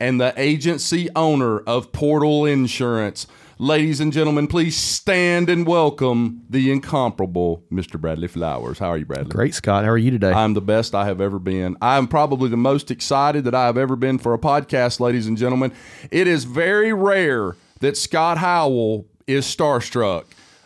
and the agency owner of Portal Insurance. Ladies and gentlemen, please stand and welcome the incomparable Mr. Bradley Flowers. How are you, Bradley? Great, Scott. How are you today? I'm the best I have ever been. I'm probably the most excited that I have ever been for a podcast, ladies and gentlemen. It is very rare that Scott Howell is starstruck.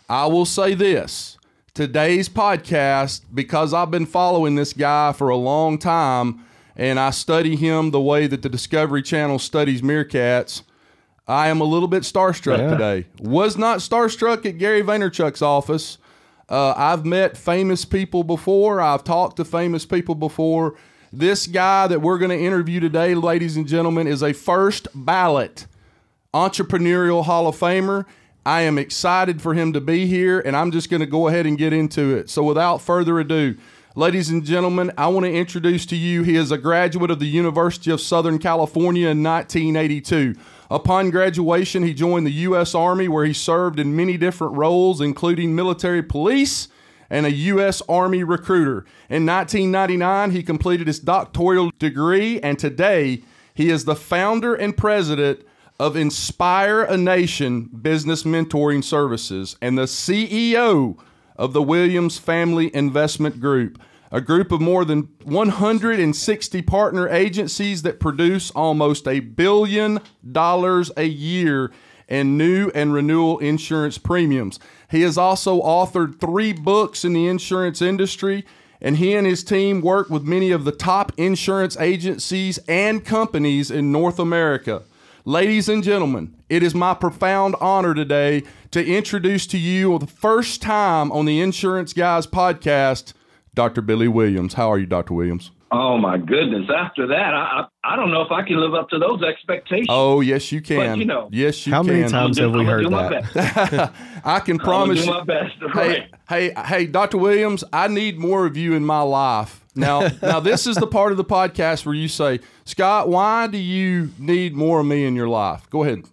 I will say this today's podcast, because I've been following this guy for a long time and I study him the way that the Discovery Channel studies meerkats. I am a little bit starstruck Yeah. today. Was not starstruck at Gary Vaynerchuk's office. Uh, I've met famous people before. I've talked to famous people before. This guy that we're going to interview today, ladies and gentlemen, is a first ballot entrepreneurial Hall of Famer. I am excited for him to be here, and I'm just going to go ahead and get into it. So, without further ado, ladies and gentlemen, I want to introduce to you he is a graduate of the University of Southern California in 1982. Upon graduation, he joined the U.S. Army, where he served in many different roles, including military police and a U.S. Army recruiter. In 1999, he completed his doctoral degree, and today he is the founder and president of Inspire a Nation Business Mentoring Services and the CEO of the Williams Family Investment Group, a group of more than 160 partner agencies that produce almost a billion dollars a year in new and renewal insurance premiums. He has also authored three books in the insurance industry, and he and his team work with many of the top insurance agencies and companies in North America. Ladies and gentlemen, it is my profound honor today to introduce to you for the first time on the Insurance Guys podcast, Dr. Billy Williams. How are you, Dr. Williams? Oh my goodness! After that, I, I I don't know if I can live up to those expectations. Oh, yes, you can. you know, yes, you How can. many times I'm have we gonna heard that? I can I'm promise do you. my best. Hey, hey, hey, Dr. Williams, I need more of you in my life. Now, now this is the part of the podcast where you say, Scott, why do you need more of me in your life? Go ahead.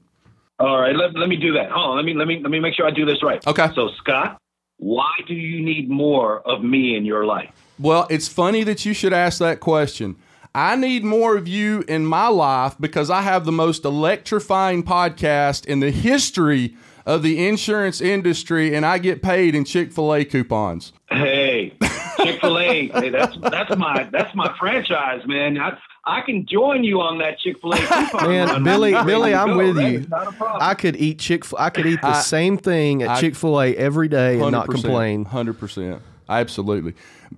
All right, let, let me do that. Hold on, let me let me let me make sure I do this right. Okay. So Scott, why do you need more of me in your life? Well, it's funny that you should ask that question. I need more of you in my life because I have the most electrifying podcast in the history of the insurance industry, and I get paid in Chick fil A coupons. Hey, Chick Fil A. hey, that's that's my that's my franchise, man. I I can join you on that Chick Fil A coupon. Man, run. Billy- Ready Billy, to I'm go. with That you. is Not a problem. I could eat Chick. I could eat the I- same thing at Chick Fil A every day and not complain. 100%. Absolutely.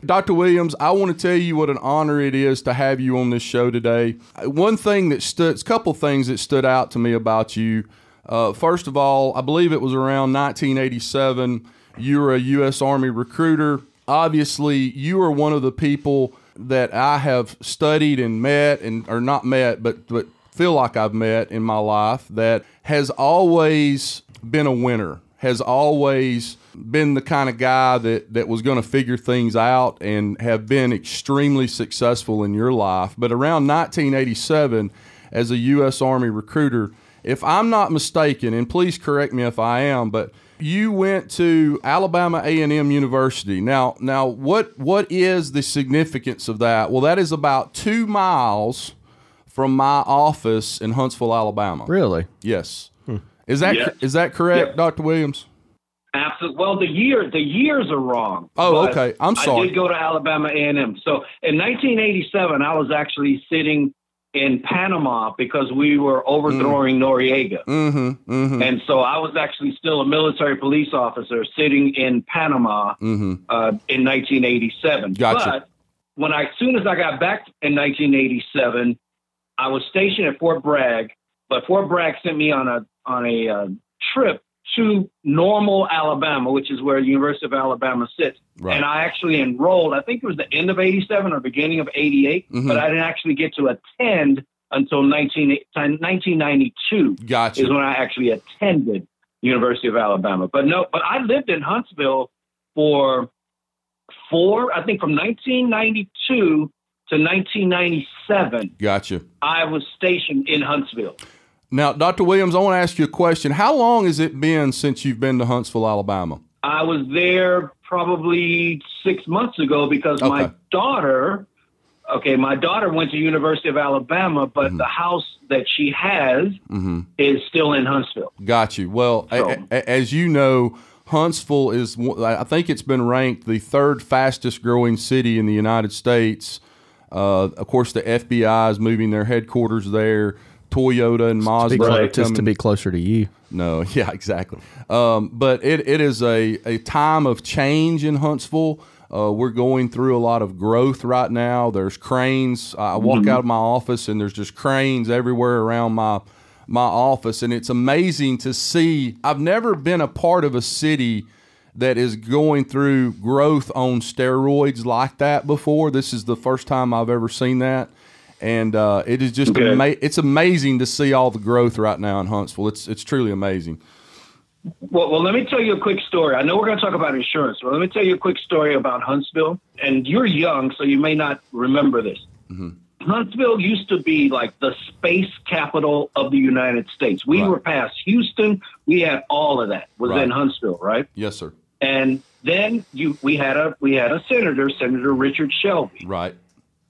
Dr. Williams, I want to tell you what an honor it is to have you on this show today. One thing that stood, a couple things that stood out to me about you. Uh, first of all, I believe it was around 1987. You were a U.S. Army recruiter. Obviously, you are one of the people that I have studied and met, and or not met, but but feel like I've met in my life that has always been a winner, has always been the kind of guy that, that was going to figure things out and have been extremely successful in your life. But around 1987, as a U.S. Army recruiter, if I'm not mistaken, and please correct me if I am, but you went to Alabama A&M University. Now, now what what is the significance of that? Well, that is about two miles from my office in Huntsville, Alabama. Really? Yes. Is that Yes. is that correct, Yep. Dr. Williams? Absolutely. Well, the year the years are wrong. Oh, okay. I'm sorry. I did go to Alabama A&M. So in 1987, I was actually sitting in Panama because we were overthrowing Noriega. Mm-hmm. Mm-hmm. And so I was actually still a military police officer sitting in Panama Mm-hmm. uh, in 1987. Gotcha. But when I, as soon as I got back in 1987, I was stationed at Fort Bragg, but Fort Bragg sent me on a on a uh, trip to Normal, Alabama, which is where the University of Alabama sits. Right. And I actually enrolled. I think it was the end of '87 or beginning of '88, Mhm. but I didn't actually get to attend until 19, 1992 Gotcha. is when I actually attended University of Alabama. But no, but I lived in Huntsville for four, I think from 1992 to 1997. Gotcha. I was stationed in Huntsville. Now, Dr. Williams, I want to ask you a question. How long has it been since you've been to Huntsville, Alabama? I was there probably six months ago because my daughter, okay, my daughter went to University of Alabama, but Mm-hmm. the house that she has is still in Huntsville. Got you. Well, So- a- as you know, Huntsville is, I think it's been ranked the third fastest growing city in the United States. Uh, of course, the FBI is moving their headquarters there. Toyota and Mazda clo- are just to be closer to you. No, yeah, exactly. Um, but it, it is a, a time of change in Huntsville. Uh, we're going through a lot of growth right now. There's cranes. I walk out of my office and there's just cranes everywhere around my my office, and it's amazing to see. I've never been a part of a city that is going through growth on steroids like that before. This is the first time I've ever seen that. And uh, it is just Okay. ama- it's amazing to see all the growth right now in Huntsville. It's it's truly amazing. Well, well, let me tell you a quick story. I know we're going to talk about insurance, but let me tell you a quick story about Huntsville. And you're young, so you may not remember this. Huntsville used to be like the space capital of the United States. We Right. were past Houston. We had all of that was Right. in Huntsville, right? Yes, sir. And then you, we had a we had a senator, Senator Richard Shelby, Right.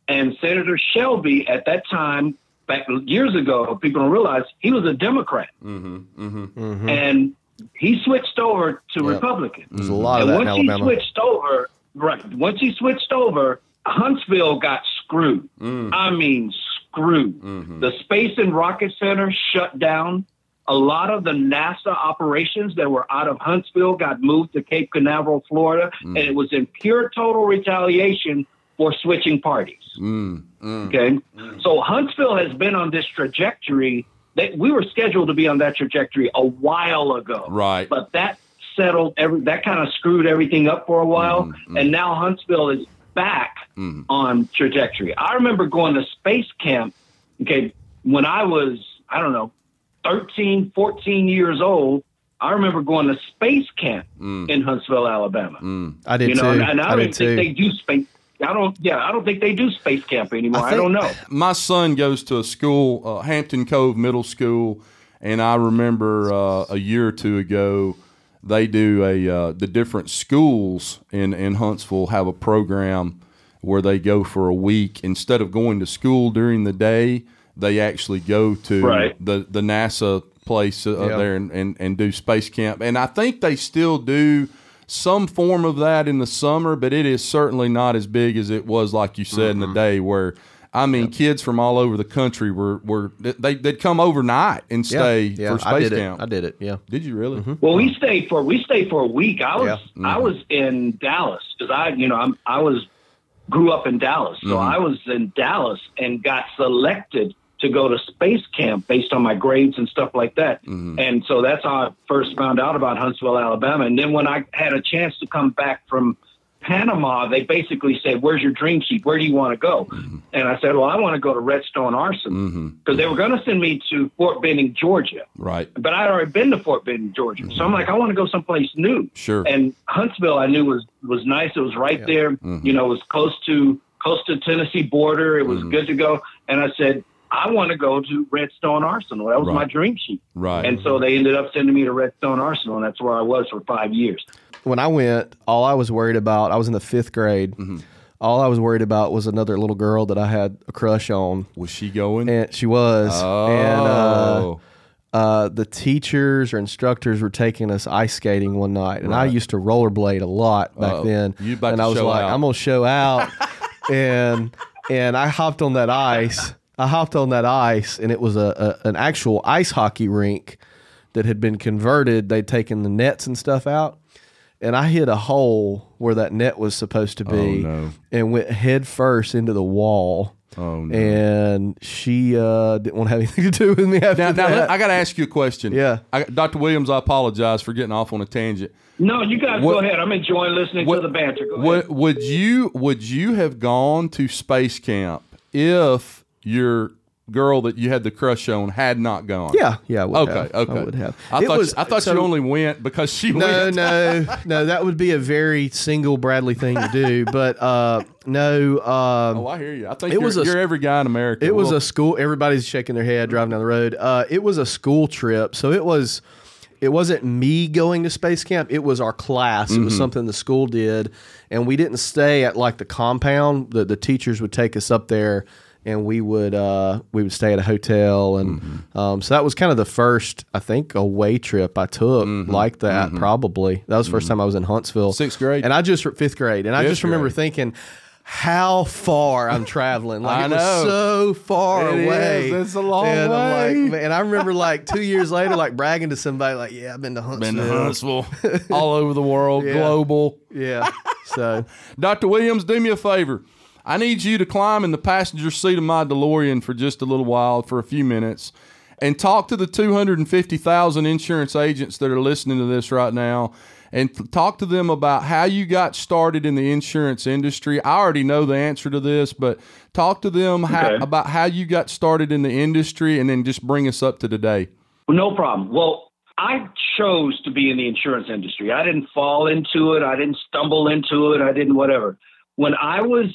And Senator Shelby at that time, back years ago, people don't realize he was a Democrat, Mm-hmm. Mm-hmm. and he switched over to Yeah. Republican. There's a lot of And that in once he switched over, right? Once he switched over, Huntsville got screwed. Mm. I mean, screwed. Mhm. The Space and Rocket Center shut down. A lot of the NASA operations that were out of Huntsville got moved to Cape Canaveral, Florida, Mm. and it was in pure total retaliation for switching parties. Mm. Mm. Okay. So Huntsville has been on this trajectory that we were scheduled to be on that trajectory a while ago. Right. But that settled every that kind of screwed everything up for a while. Mhm, And now Huntsville is back Mhm. on trajectory. I remember going to space camp, okay, when I was, I don't know, 13, 14 years old. I remember going to space camp Mm. in Huntsville, Alabama. Mm. I did You know, too. and, and I I don't did even think too. they do space. I don't. Yeah, I don't think they do space camp anymore. I, think don't know. My son goes to a school, uh, Hampton Cove Middle School, and I remember uh, a year or two ago they do a uh, the different schools in in Huntsville have a program where they go for a week instead of going to school during the day. They actually go to Right. the the NASA place uh, Yeah. there and, and and do space camp, and I think they still do some form of that in the summer, but it is certainly not as big as it was, like you said, in the mm-hmm. day where. I mean, kids from all over the country were, were they they'd come overnight and stay yeah, for I space did camp. it. I did it. Yeah. Did you really? Mm-hmm. Well, we stayed for we stayed for a week. I was Yeah. I was in Dallas because I you know I'm I was grew up in Dallas, so I was in Dallas and got selected to go to space camp based on my grades and stuff like that. And so that's how I first found out about Huntsville, Alabama. And then when I had a chance to come back from Panama, they basically said, "Where's your dream sheet? Where do you want to go?" And I said, "Well, I want to go to Redstone Arsenal because they were going to send me to Fort Benning, Georgia." Right. but I'd already been to Fort Benning, Georgia. So I'm like, I want to go someplace new. Sure. And Huntsville, I knew was was nice. It was right there. Mm-hmm. You know, it was close to close to Tennessee border. It was Mm-hmm. good to go. And I said, I want to go to Redstone Arsenal. That was my dream sheet. Right. And so they ended up sending me to Redstone Arsenal, and that's where I was for five years. When I went, all I was worried about, I was in the fifth grade. Mm-hmm. All I was worried about was another little girl that I had a crush on, was she going? and she was. oh. And uh, uh, the teachers or instructors were taking us ice skating one night, and I used to rollerblade a lot back Uh-oh. then. You about and to I was show like, out. I'm gonna show out, and and I hopped on that ice. I hopped on that ice, and it was a, a an actual ice hockey rink that had been converted. They'd taken the nets and stuff out, and I hit a hole where that net was supposed to be, Oh, no. and went head first into the wall. Oh, no. And she uh, didn't want to have anything to do with me after now, now. I got to ask you a question. Yeah. I, Dr. Williams, I apologize for getting off on a tangent. No, you guys What- go ahead. I'm enjoying listening what- to the banter. Go Would, ahead. would you would you have gone to space camp if your girl that you had the crush on had not gone. Yeah, yeah. I would Okay. have. Okay. I would have. I It thought was- I thought so- you only went because she No, went. no, no. No. That would be a very single Bradley thing to do. But uh, no, um, Oh, I hear you. I think It you're, was a- you're every guy in America. It was Well, a school. Everybody's shaking their head driving down the road. Uh, it was a school trip, so it was. It wasn't me going to space camp. It was our class. It Mm-hmm. was something the school did, and we didn't stay at like the compound. The the teachers would take us up there, and we would uh, we would stay at a hotel, and Mm-hmm. um, so that was kind of the first I think away trip I took Mm-hmm. like that. Probably that was the 1st time I was in Huntsville, Sixth grade? and I just fifth grade, and I just remember grade. thinking. How far I'm traveling? Like I it was so far It away. is. It's a long and way. like, man, I remember like two years later, like bragging to somebody, like, "Yeah, I've been to Huntsville, been Huntsville." to Huntsville, all over the world, Yeah. global. Yeah. So Dr. Williams, do me a favor. I need you to climb in the passenger seat of my DeLorean for just a little while, for a few minutes, and talk to the 250,000 insurance agents that are listening to this right now and talk to them about how you got started in the insurance industry. I already know the answer to this, but talk to them how, about how you got started in the industry and then just bring us up to today. No problem. Well, I chose to be in the insurance industry. I didn't fall into it. I didn't stumble into it. I didn't whatever. When I was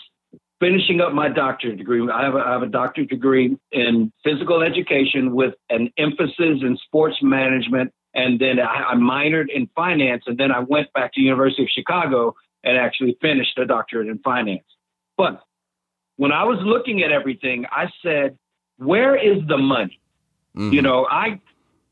finishing up my doctorate degree, I have a, I have a doctorate degree in physical education with an emphasis in sports management, and then I, I minored in finance, and then I went back to University of Chicago and actually finished a doctorate in finance. But when I was looking at everything, I said, "Where is the money?" Mhm. You know, I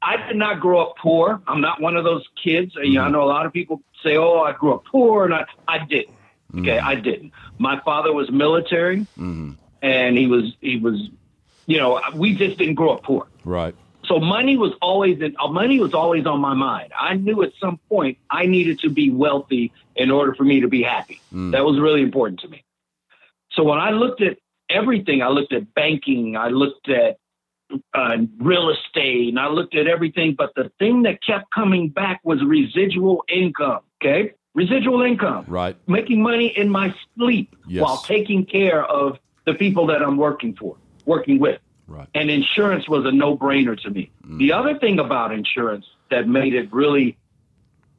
I did not grow up poor. I'm not one of those kids. You know, I know a lot of people say, "Oh, I grew up poor," and I, I didn't. Okay, I didn't. My father was military, Mhm. and he was he was, you know, we just didn't grow up poor. Right. So money was always in, uh, money was always on my mind. I knew at some point I needed to be wealthy in order for me to be happy. That was really important to me. So when I looked at everything, I looked at banking, I looked at uh, real estate, and I looked at everything. But the thing that kept coming back was residual income. Okay, residual income Right. making money in my sleep Yes. while taking care of the people that I'm working for, working with. Right. And insurance was a no brainer to me. Mm. The other thing about insurance that made it really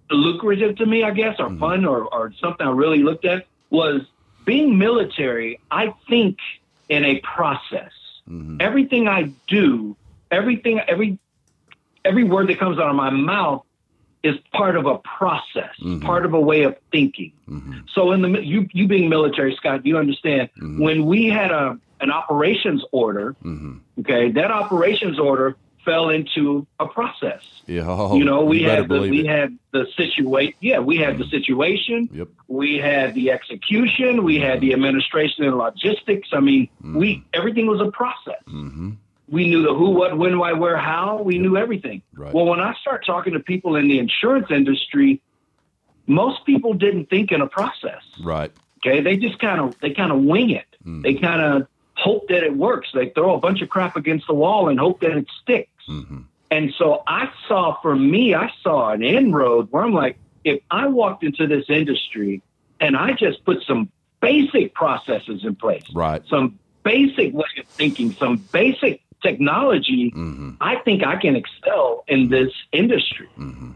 lucrative to me, I guess, or mm. fun or, or something I really looked at was being military. I think in a process. Mm-hmm. Everything I do, everything, every, every word that comes out of my mouth is part of a process, mm-hmm. part of a way of thinking. Mm-hmm. So in the you you being military, Scott, you understand mm-hmm. when we had a an operations order, okay, that operations order fell into a process. Yeah. You know, we better had the, we it. had the situation. Yeah, we had the situation. Yep. We had the execution. We had the administration and logistics. I mean, we everything was a process. We knew the who, what, when, why, where, how. We knew everything. Right. Well, when I start talking to people in the insurance industry, most people didn't think in a process. Right. Okay, they just kind of they kind of wing it. Mm. They kind of hope that it works. They throw a bunch of crap against the wall and hope that it sticks. Mm-hmm. And so I saw for me, I saw an inroad where I'm like, if I walked into this industry and I just put some basic processes in place, Right. some basic way of thinking, some basic technology, Mm-hmm. I think I can excel in this industry. Mm-hmm.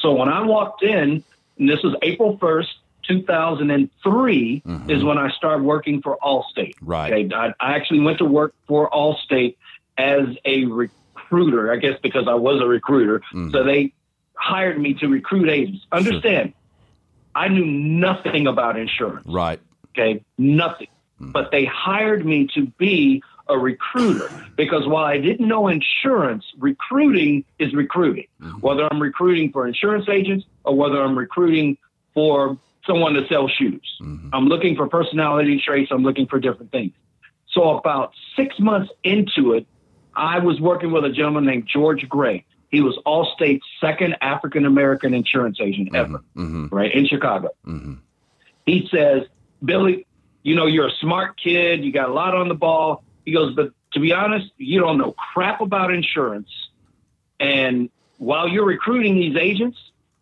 So when I walked in, and this was April 1st, 2003, is when I started working for Allstate. Mm-hmm. Right. Okay, I, I actually went to work for Allstate as a recruiter, I guess because I was a recruiter. Mm. So they hired me to recruit agents. Understand, I knew nothing about insurance. Right. Okay, nothing. But they hired me to be a recruiter because while I didn't know insurance, recruiting is recruiting. Whether I'm recruiting for insurance agents or whether I'm recruiting for someone to sell shoes, I'm looking for personality traits. I'm looking for different things. So about six months into it, I was working with a gentleman named George Gray. He was Allstate's second African American insurance agent ever, Mm-hmm. right in Chicago Mm-hmm. he says, Billy, you know, you're a smart kid. You got a lot on the ball. He goes, but to be honest, you don't know crap about insurance. And while you're recruiting these agents,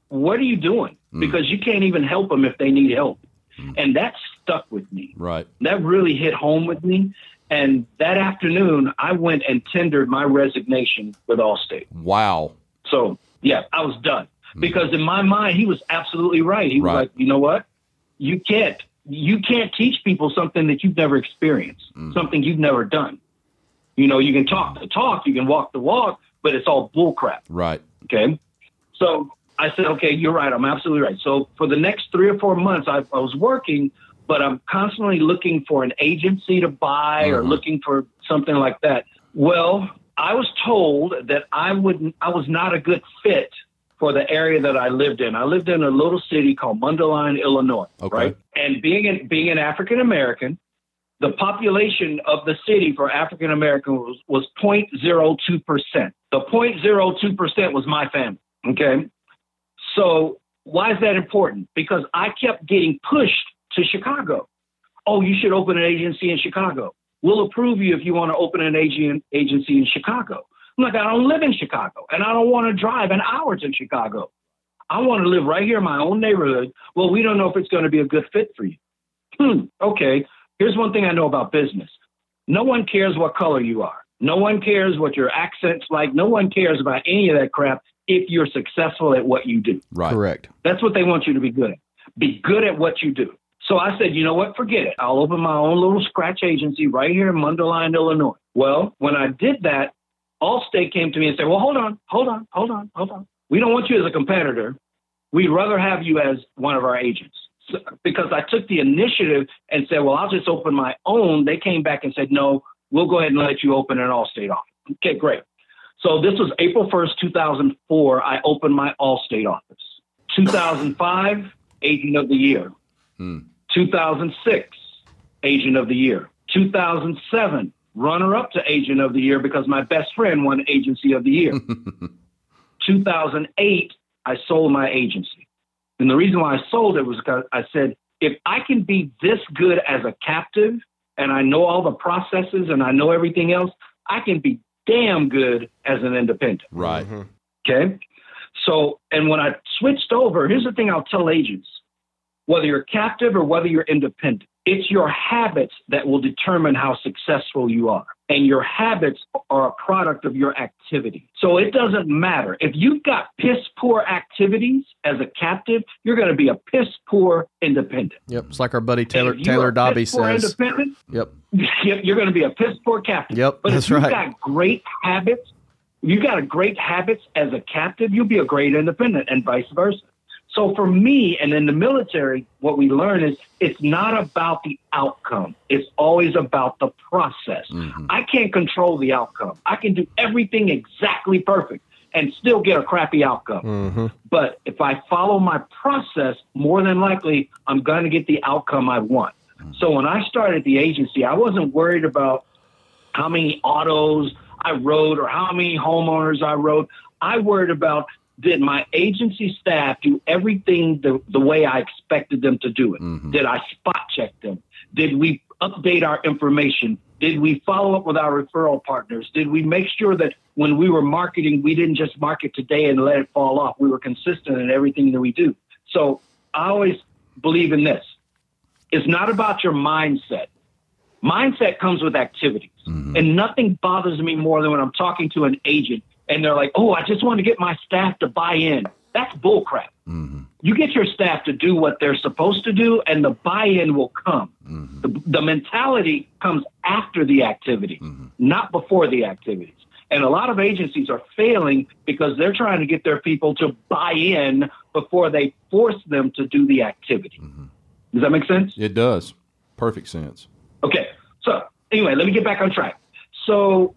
what are you doing? Mm. Because you can't even help them if they need help. Mm. And that stuck with me. Right. That really hit home with me. And that afternoon, I went and tendered my resignation with Allstate. Wow. So, yeah, I was done. Mm. Because in my mind, he was absolutely right. He was like, you know what? You can't you can't teach people something that you've never experienced, something you've never done. You know, you can talk the talk, you can walk the walk, but it's all bullcrap. Right. Okay. So I said, okay, you're right. I'm absolutely right. So for the next three or four months, I, I was working, but I'm constantly looking for an agency to buy or Mhm. looking for something like that. Well, I was told that I wouldn't, I was not a good fit for the area that I lived in. I lived in a little city called Mundelein, Illinois. Okay. Right. And being an, being an African American, the population of the city for African American was, was 0.02%. The 0.02% was my family. Okay. So why is that important? Because I kept getting pushed to Chicago. Oh, you should open an agency in Chicago. We'll approve you if you want to open an agency in Chicago. I'm like, I don't live in Chicago and I don't want to drive an hour to Chicago. I want to live right here in my own neighborhood. Well, we don't know if it's going to be a good fit for you. Hmm, okay. Here's one thing I know about business no one cares what color you are, no one cares what your accent's like, no one cares about any of that crap if you're successful at what you do. Right. Correct. That's what they want you to be good at. Be good at what you do. So I said, you know what? Forget it. I'll open my own little scratch agency right here in Mundelein, Illinois. Well, when I did that, Allstate came to me and said, well, hold on, hold on, hold on, hold on. We don't want you as a competitor. We'd rather have you as one of our agents. So, because I took the initiative and said, well, I'll just open my own. They came back and said, no, we'll go ahead and let you open an Allstate office. Okay, great. So this was April 1st, 2004. I opened my Allstate office. 2005, Agent of the Year. Hmm. 2006, Agent of the Year. 2007, runner up to Agent of the Year because my best friend won Agency of the Year. 2008, I sold my agency. And the reason why I sold it was because I said, if I can be this good as a captive and I know all the processes and I know everything else, I can be damn good as an independent. Right. Mm-hmm. Okay. So, and when I switched over, here's the thing I'll tell agents whether you're captive or whether you're independent, it's your habits that will determine how successful you are. And your habits are a product of your activity. So it doesn't matter. If you've got piss poor activities as a captive, you're going to be a piss poor independent. Yep. It's like our buddy Taylor And if you Taylor Dobby says. independent, Yep. you're going to be a piss poor captive. Yep, But that's if you've right. got great habits, you got a great habits as a captive, you'll be a great independent, and vice versa. So for me, and in the military, what we learn is it's not about the outcome. It's always about the process. Mhm. I can't control the outcome. I can do everything exactly perfect and still get a crappy outcome. Mm-hmm. But if I follow my process, more than likely, I'm going to get the outcome I want. So when I started the agency, I wasn't worried about how many autos I rode or how many homeowners I rode. I worried about did my agency staff do everything the, the way I expected them to do it? Mhm. Did I spot check them? Did we update our information? Did we follow up with our referral partners? Did we make sure that when we were marketing, we didn't just market today and let it fall off? We were consistent in everything that we do. So I always believe in this. It's not about your mindset. Mindset comes with activities. And nothing bothers me more than when I'm talking to an agent and they're like, oh, I just want to get my staff to buy in. That's bullcrap. Mhm. You get your staff to do what they're supposed to do, and the buy in will come. Mm-hmm. The, the mentality comes after the activity, mm-hmm. not before the activities. And a lot of agencies are failing because they're trying to get their people to buy in before they force them to do the activity. Mm-hmm. Does that make sense? It does. Perfect sense. Okay. So anyway, let me get back on track. So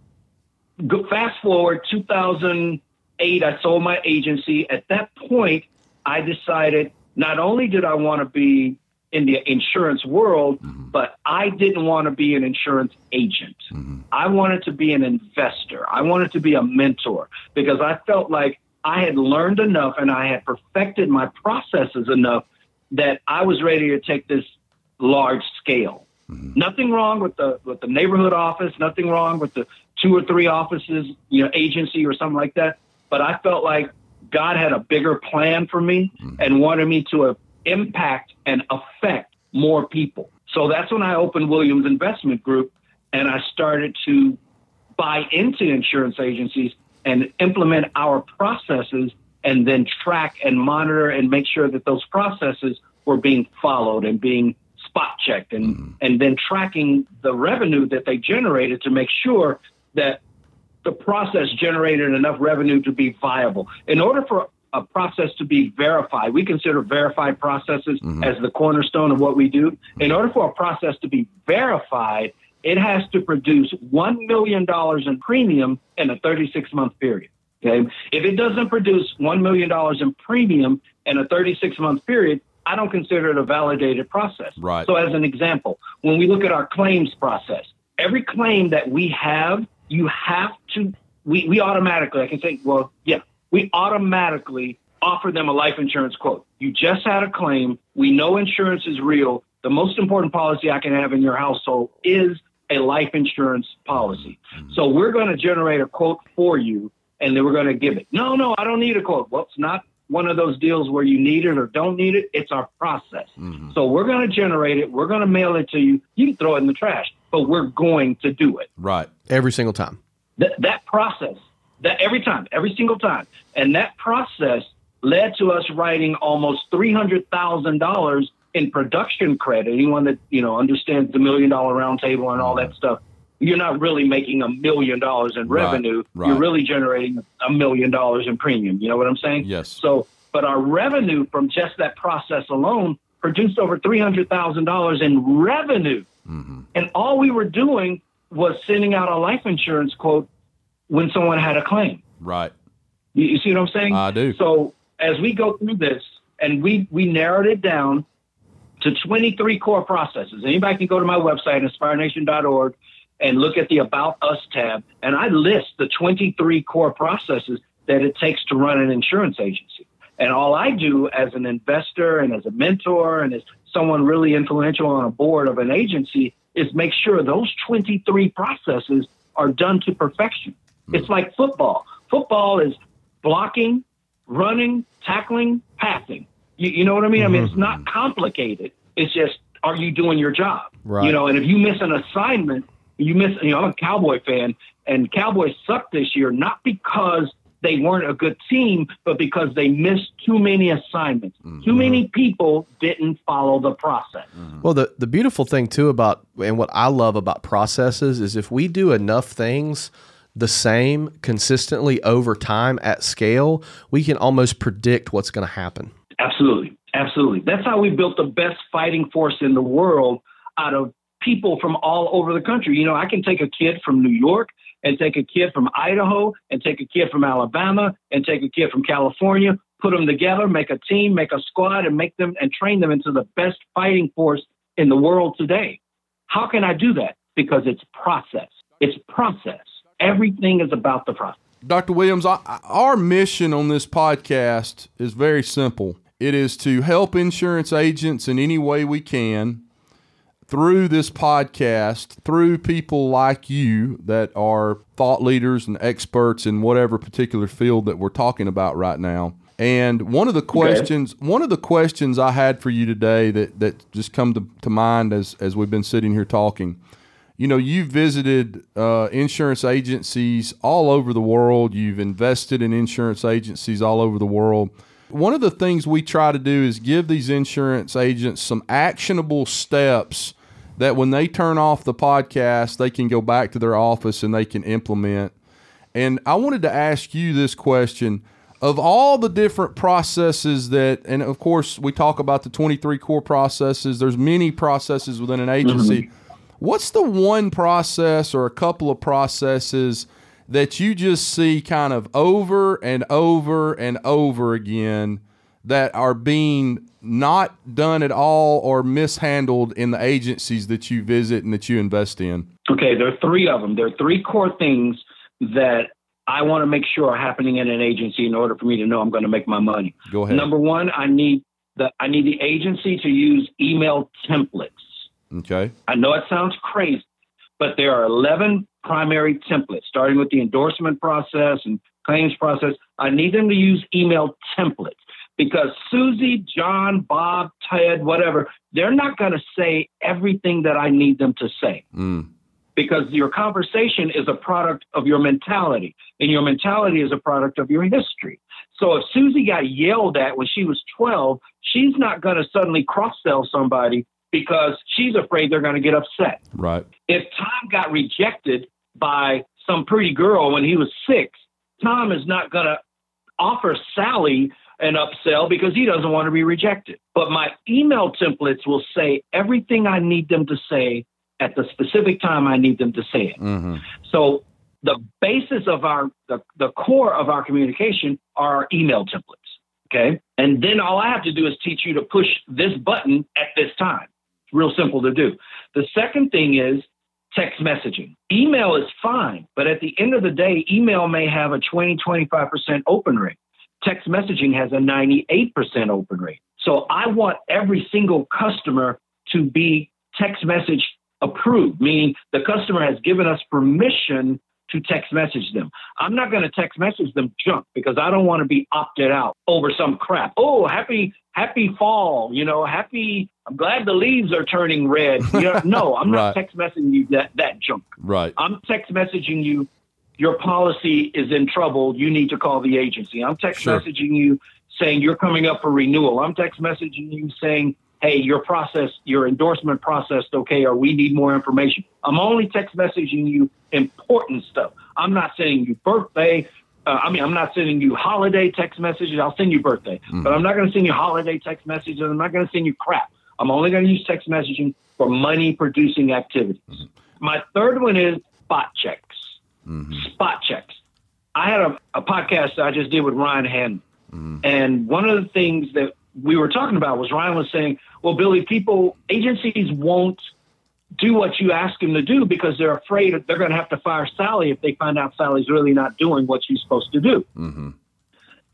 go, fast forward 2008, I sold my agency. At that point, I decided not only did I want to be in the insurance world, mm-hmm. but I didn't want to be an insurance agent. Mm-hmm. I wanted to be an investor. I wanted to be a mentor because I felt like I had learned enough and I had perfected my processes enough that I was ready to take this large scale. Mm-hmm. Nothing wrong with the with the neighborhood office. Nothing wrong with the two or three offices, you know, agency or something like that. But I felt like God had a bigger plan for me and wanted me to uh, impact and affect more people. So that's when I opened Williams Investment Group, and I started to buy into insurance agencies and implement our processes and then track and monitor and make sure that those processes were being followed and being spot checked and, mm-hmm. and then tracking the revenue that they generated to make sure that the process generated enough revenue to be viable. In order for a process to be verified, we consider verified processes mm-hmm. as the cornerstone of what we do. In order for a process to be verified, it has to produce $1 million in premium in a 36 month period. Okay. If it doesn't produce $1 million in premium in a 36 month period, I don't consider it a validated process. Right. So, as an example, when we look at our claims process, every claim that we have, you have to, we, we automatically, I can say, well, yeah, we automatically offer them a life insurance quote. You just had a claim. We know insurance is real. The most important policy I can have in your household is a life insurance policy. Mm-hmm. So we're going to generate a quote for you and then we're going to give it. No, no, I don't need a quote. Well, it's not one of those deals where you need it or don't need it. It's our process. Mm-hmm. So we're going to generate it. We're going to mail it to you. You can throw it in the trash, but we're going to do it. Right. Every single time. That, that process, that every time, every single time. And that process led to us writing almost $300,000 in production credit. Anyone that, you know, understands the million dollar round table and all that stuff you're not really making a million dollars in revenue. Right, right. You're really generating a million dollars in premium. You know what I'm saying? Yes. So, but our revenue from just that process alone produced over $300,000 in revenue. Mm-hmm. And all we were doing was sending out a life insurance quote when someone had a claim. Right. You, you see what I'm saying? I do. So as we go through this and we, we narrowed it down to 23 core processes. Anybody can go to my website, inspirenation.org, and look at the About Us tab, and I list the 23 core processes that it takes to run an insurance agency. And all I do as an investor and as a mentor and as someone really influential on a board of an agency is make sure those 23 processes are done to perfection. Mm. It's like football. Football is blocking, running, tackling, passing. You, you know what I mean? Mm-hmm. I mean, it's not complicated. It's just, are you doing your job? Right. You know, and if you miss an assignment, you miss, you know, I'm a Cowboy fan, and Cowboys sucked this year, not because they weren't a good team, but because they missed too many assignments. Mm-hmm. Too many people didn't follow the process. Mm-hmm. Well, the, the beautiful thing, too, about, and what I love about processes is if we do enough things, the same consistently over time at scale, we can almost predict what's going to happen. Absolutely. Absolutely. That's how we built the best fighting force in the world out of people from all over the country. You know, I can take a kid from New York and take a kid from Idaho and take a kid from Alabama and take a kid from California, put them together, make a team, make a squad, and make them and train them into the best fighting force in the world today. How can I do that? Because it's process. It's process. Everything is about the process. Dr. Williams, our mission on this podcast is very simple. It is to help insurance agents in any way we can through this podcast, through people like you that are thought leaders and experts in whatever particular field that we're talking about right now. And one of the questions, okay. one of the questions I had for you today that, that just come to, to mind as, as we've been sitting here talking, you know, you've visited uh, insurance agencies all over the world. You've invested in insurance agencies all over the world. One of the things we try to do is give these insurance agents some actionable steps that when they turn off the podcast, they can go back to their office and they can implement. And I wanted to ask you this question of all the different processes that and of course we talk about the 23 core processes there's many processes within an agency mm-hmm. what's the one process or a couple of processes that you just see kind of over and over and over again that are being not done at all or mishandled in the agencies that you visit and that you invest in? Okay, there are three of them. There are three core things that I want to make sure are happening in an agency in order for me to know I'm going to make my money. Go ahead. Number one, I need the I need the agency to use email templates. Okay. I know it sounds crazy, but there are 11 primary templates, starting with the endorsement process and claims process. I need them to use email templates because Susie, John, Bob, Ted, whatever, they're not going to say everything that I need them to say. Mm. because your conversation is a product of your mentality, and your mentality is a product of your history. So if Susie got yelled at when she was 12, she's not going to suddenly cross sell somebody because she's afraid they're going to get upset. Right. If Tom got rejected by some pretty girl when he was six, Tom is not going to offer Sally an upsell because he doesn't want to be rejected. But my email templates will say everything I need them to say at the specific time I need them to say it. Mm-hmm. So the basis of our the, the core of our communication are our email templates. Okay. And then all I have to do is teach you to push this button at this time. It's real simple to do. The second thing is text messaging. Email is fine, but at the end of the day, email may have a 20, 25% open rate. Text messaging has a 98% open rate. So I want every single customer to be text message approved, meaning the customer has given us permission to text message them. I'm not going to text message them junk because I don't want to be opted out over some crap. Oh, happy happy fall, you know, happy I'm glad the leaves are turning red. You know, no, I'm not Right. text messaging you that that junk. Right. I'm text messaging you your policy is in trouble. You need to call the agency. I'm text Sure. messaging you saying you're coming up for renewal. I'm text messaging you saying, hey, your process, your endorsement processed okay, or we need more information. I'm only text messaging you important stuff. I'm not sending you birthday. Uh, I mean, I'm not sending you holiday text messages. I'll send you birthday, but I'm not going to send you holiday text messages. I'm not going to send you crap. I'm only going to use text messaging for money producing activities. My third one is spot checks. Spot checks. I had a, a podcast I just did with Ryan Hannon. And one of the things that we were talking about was Ryan was saying, well, Billy, people, agencies won't do what you ask them to do because they're afraid that they're going to have to fire Sally if they find out Sally's really not doing what she's supposed to do. Mm-hmm.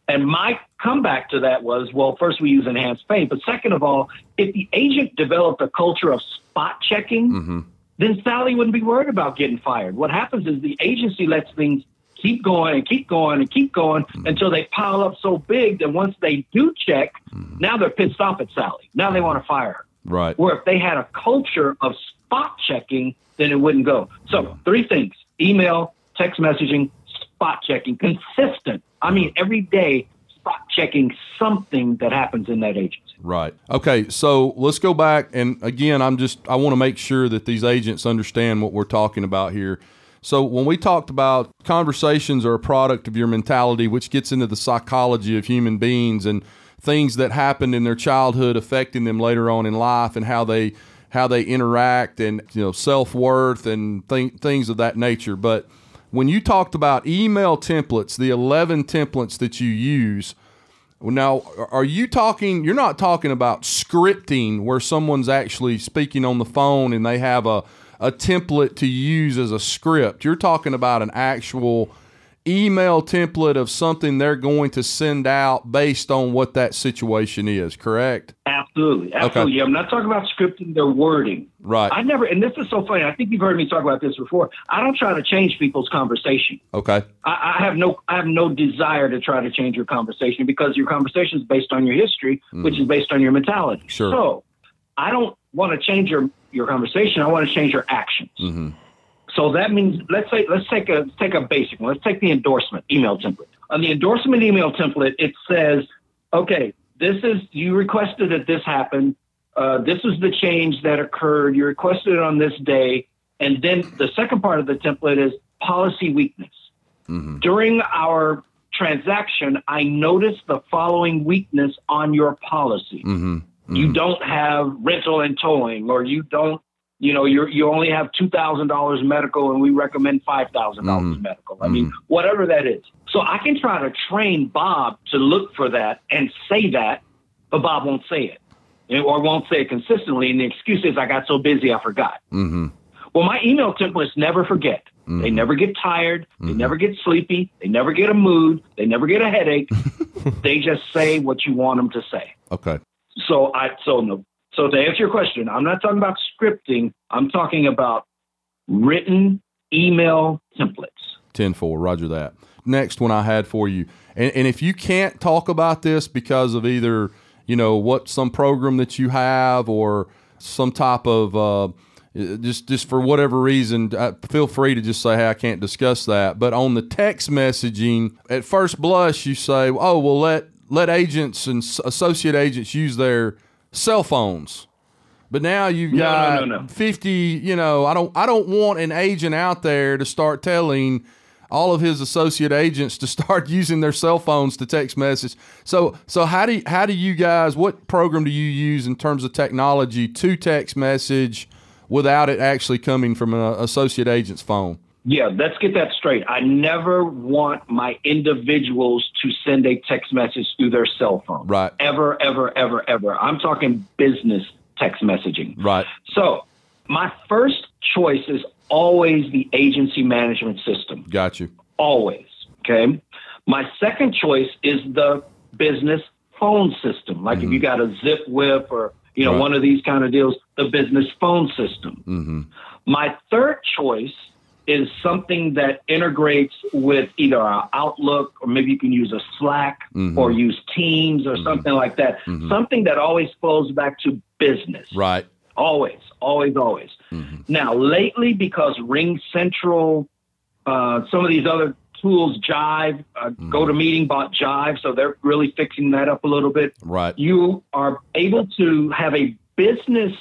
And my comeback to that was, well, first we use enhanced pay, but second of all, if the agent developed a culture of spot checking, Mm-hmm. Then Sally wouldn't be worried about getting fired. What happens is the agency lets things keep going and keep going and keep going hmm. until they pile up so big that once they do check, hmm. now they're pissed off at Sally. Now they want to fire her. Right. Where if they had a culture of spot checking, then it wouldn't go. So three things: email, text messaging, spot checking, consistent. I mean, every day spot checking something that happens in that agency. Right. Okay. So let's go back. And again, I'm just, I want to make sure that these agents understand what we're talking about here. So when we talked about conversations are a product of your mentality, which gets into the psychology of human beings and things that happened in their childhood affecting them later on in life and how they, how they interact and, you know, self worth and th- things of that nature. But when you talked about email templates, the 11 templates that you use, now, are you talking? You're not talking about scripting where someone's actually speaking on the phone and they have a, a template to use as a script. You're talking about an actual email template of something they're going to send out based on what that situation is, correct? Absolutely, absolutely. I'm not talking about scripting their wording. Right. I never, and this is so funny. I think you've heard me talk about this before. I don't try to change people's conversation. Okay. I, I have no, I have no desire to try to change your conversation because your conversation is based on your history, which is based on your mentality. Sure. So, I don't want to change your your conversation. I want to change your actions. Mm-hmm. So that means let's say let's take a let's take a basic one. Let's take the endorsement email template. On the endorsement email template, it says, okay, this is you requested that this happen. Uh, this is the change that occurred. You requested it on this day, and then the second part of the template is policy weakness. During our transaction, I noticed the following weakness on your policy Mm-hmm. you don't have rental and towing, or you don't, you know, you you only have two thousand dollars medical, and we recommend five thousand dollars mm-hmm. medical. I mean, mm-hmm. whatever that is. So I can try to train Bob to look for that and say that, but Bob won't say it, or won't say it consistently. And the excuse is, I got so busy, I forgot. Mm-hmm. Well, my email templates never forget. They mm-hmm. never get tired. They never get sleepy. They never get a mood. They never get a headache. they just say what you want them to say. Okay. So I so no. So to answer your question, I'm not talking about scripting. I'm talking about written email templates. 10 4. Roger that. Next one I had for you. And, and if you can't talk about this because of either, you know, what some program that you have or some type of, uh, just just for whatever reason, uh, feel free to just say, "Hey, I can't discuss that." But on the text messaging, at first blush, you say, "Oh, well, let let agents and associate agents use their cell phones." But now you've No, no, got no, no. 50, you know, I don't I don't want an agent out there to start telling all of his associate agents to start using their cell phones to text message. So so how do you, how do you guys what program do you use in terms of technology to text message without it actually coming from an associate agent's phone? Yeah, let's get that straight. I never want my individuals to send a text message through their cell phone. Right. Ever, ever, ever, ever. I'm talking business text messaging. Right. So, my first choice is always the agency management system. Got you. Always. Okay. My second choice is the business phone system. Like if you got a Zipwhip or, you know, Right. one of these kind of deals, the business phone system. Mm-hmm. My third choice is something that integrates with either our Outlook or maybe you can use a Slack Mhm. or use Teams or something like that. Mhm. Something that always flows back to business. Right. Always, always, always. Mhm. Now, lately, because Ring Central, uh, some of these other tools, Jive, uh, Mm-hmm. GoToMeeting bought Jive, so they're really fixing that up a little bit. Right. You are able to have a business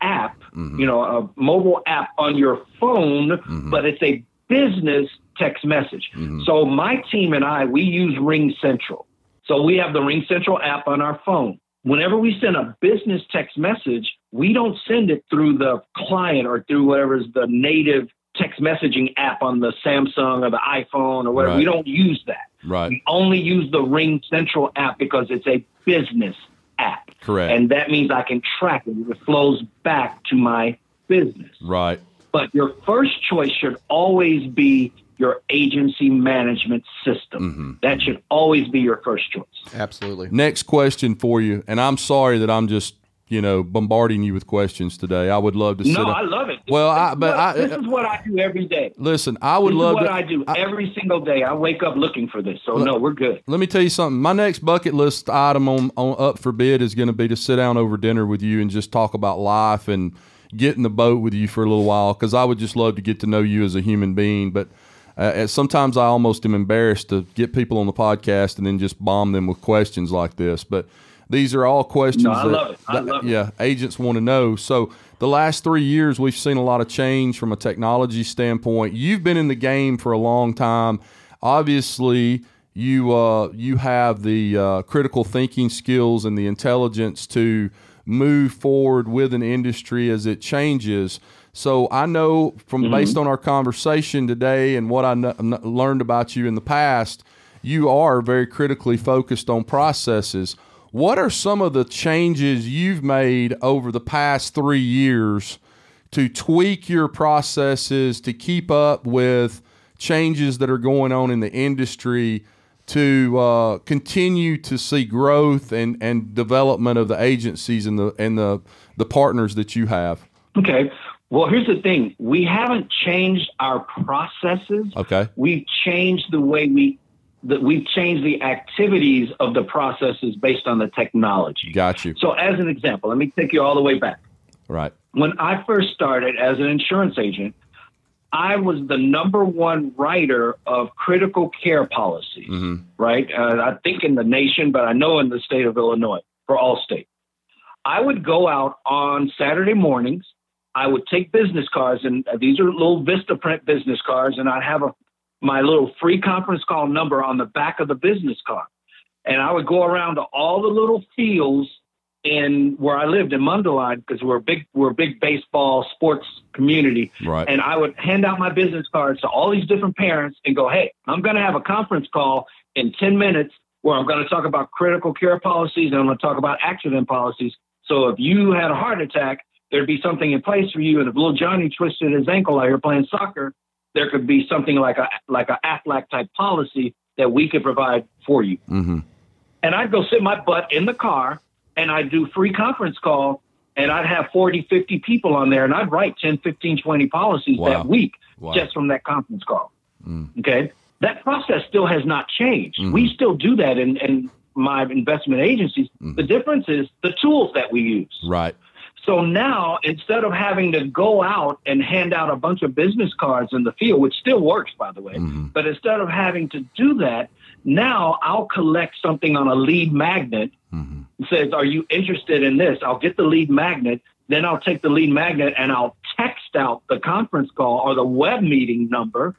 app, Mhm. you know, a mobile app on your phone, Mhm. but it's a business text message. Mhm. So my team and I, we use RingCentral. So we have the RingCentral app on our phone. Whenever we send a business text message, we don't send it through the client or through whatever is the native text messaging app on the Samsung or the iPhone or whatever. Right. We don't use that. Right. We only use the RingCentral app because it's a business app. Correct. And that means I can track it. It flows back to my business. right. But your first choice should always be your agency management system. Mm-hmm. That should always be your first choice. Absolutely. Next question for you, and I'm sorry that I'm just you know bombarding you with questions today. I would love to sit. No, I love it. Well, This I- but what- I- this is what I do every day. Listen, I would This love is what to. I do every single day. I wake up looking for this. So no, we're good. Let me tell you something. My next bucket list item on, on up for bid is going to be to sit down over dinner with you and just talk about life and get in the boat with you for a little while because I would just love to get to know you as a human being. But uh, sometimes I almost am embarrassed to get people on the podcast and then just bomb them with questions like this. But these are all questions No, I that, love it. I that- it. yeah, agents want to know. So the last three years, we've seen a lot of change from a technology standpoint. You've been in the game for a long time. Obviously, you uh, you have the uh, critical thinking skills and the intelligence to move forward with an industry as it changes. So I know from based on our conversation today and what I kn- learned about you in the past, you are very critically focused on processes. What are some of the changes you've made over the past three years to tweak your processes to keep up with changes that are going on in the industry to uh, continue to see growth and, and development of the agencies and the and the, the partners that you have? Okay. Well, here's the thing. We haven't changed our processes. Okay. We've changed the way we that we've changed the activities of the processes based on the technology. Got you. So as an example, let me take you all the way back. Right. When I first started as an insurance agent, I was the number one writer of critical care policies, Mhm. right? Uh, I think in the nation, but I know in the state of Illinois for all states. I would go out on Saturday mornings. I would take business cards, and these are little Vistaprint business cards, and I'd have a my little free conference call number on the back of the business card. And I would go around to all the little fields in where I lived in Mundelein because we're a big we're a big baseball sports community. Right. And I would hand out my business cards to all these different parents and go, Hey, I'm gonna have a conference call in ten minutes where I'm gonna talk about critical care policies and I'm gonna talk about accident policies. So if you had a heart attack, there'd be something in place for you. And if little Johnny twisted his ankle out here playing soccer, there could be something like a like a AFLAC type policy that we could provide for you mm-hmm. and I'd go sit my butt in the car and I'd do free conference call and I'd have 40, 50 people on there and I'd write 10, 15, 20 policies Wow. that week Wow. just from that conference call. Mm. Okay. That process still has not changed. Mhm. We still do that in, in my investment agencies. Mhm. The difference is the tools that we use. Right. So now instead of having to go out and hand out a bunch of business cards in the field, which still works, by the way, Mm-hmm. but instead of having to do that, now I'll collect something on a lead magnet. Mm-hmm. Says, Are you interested in this? I'll get the lead magnet. Then I'll take the lead magnet and I'll text out the conference call or the web meeting number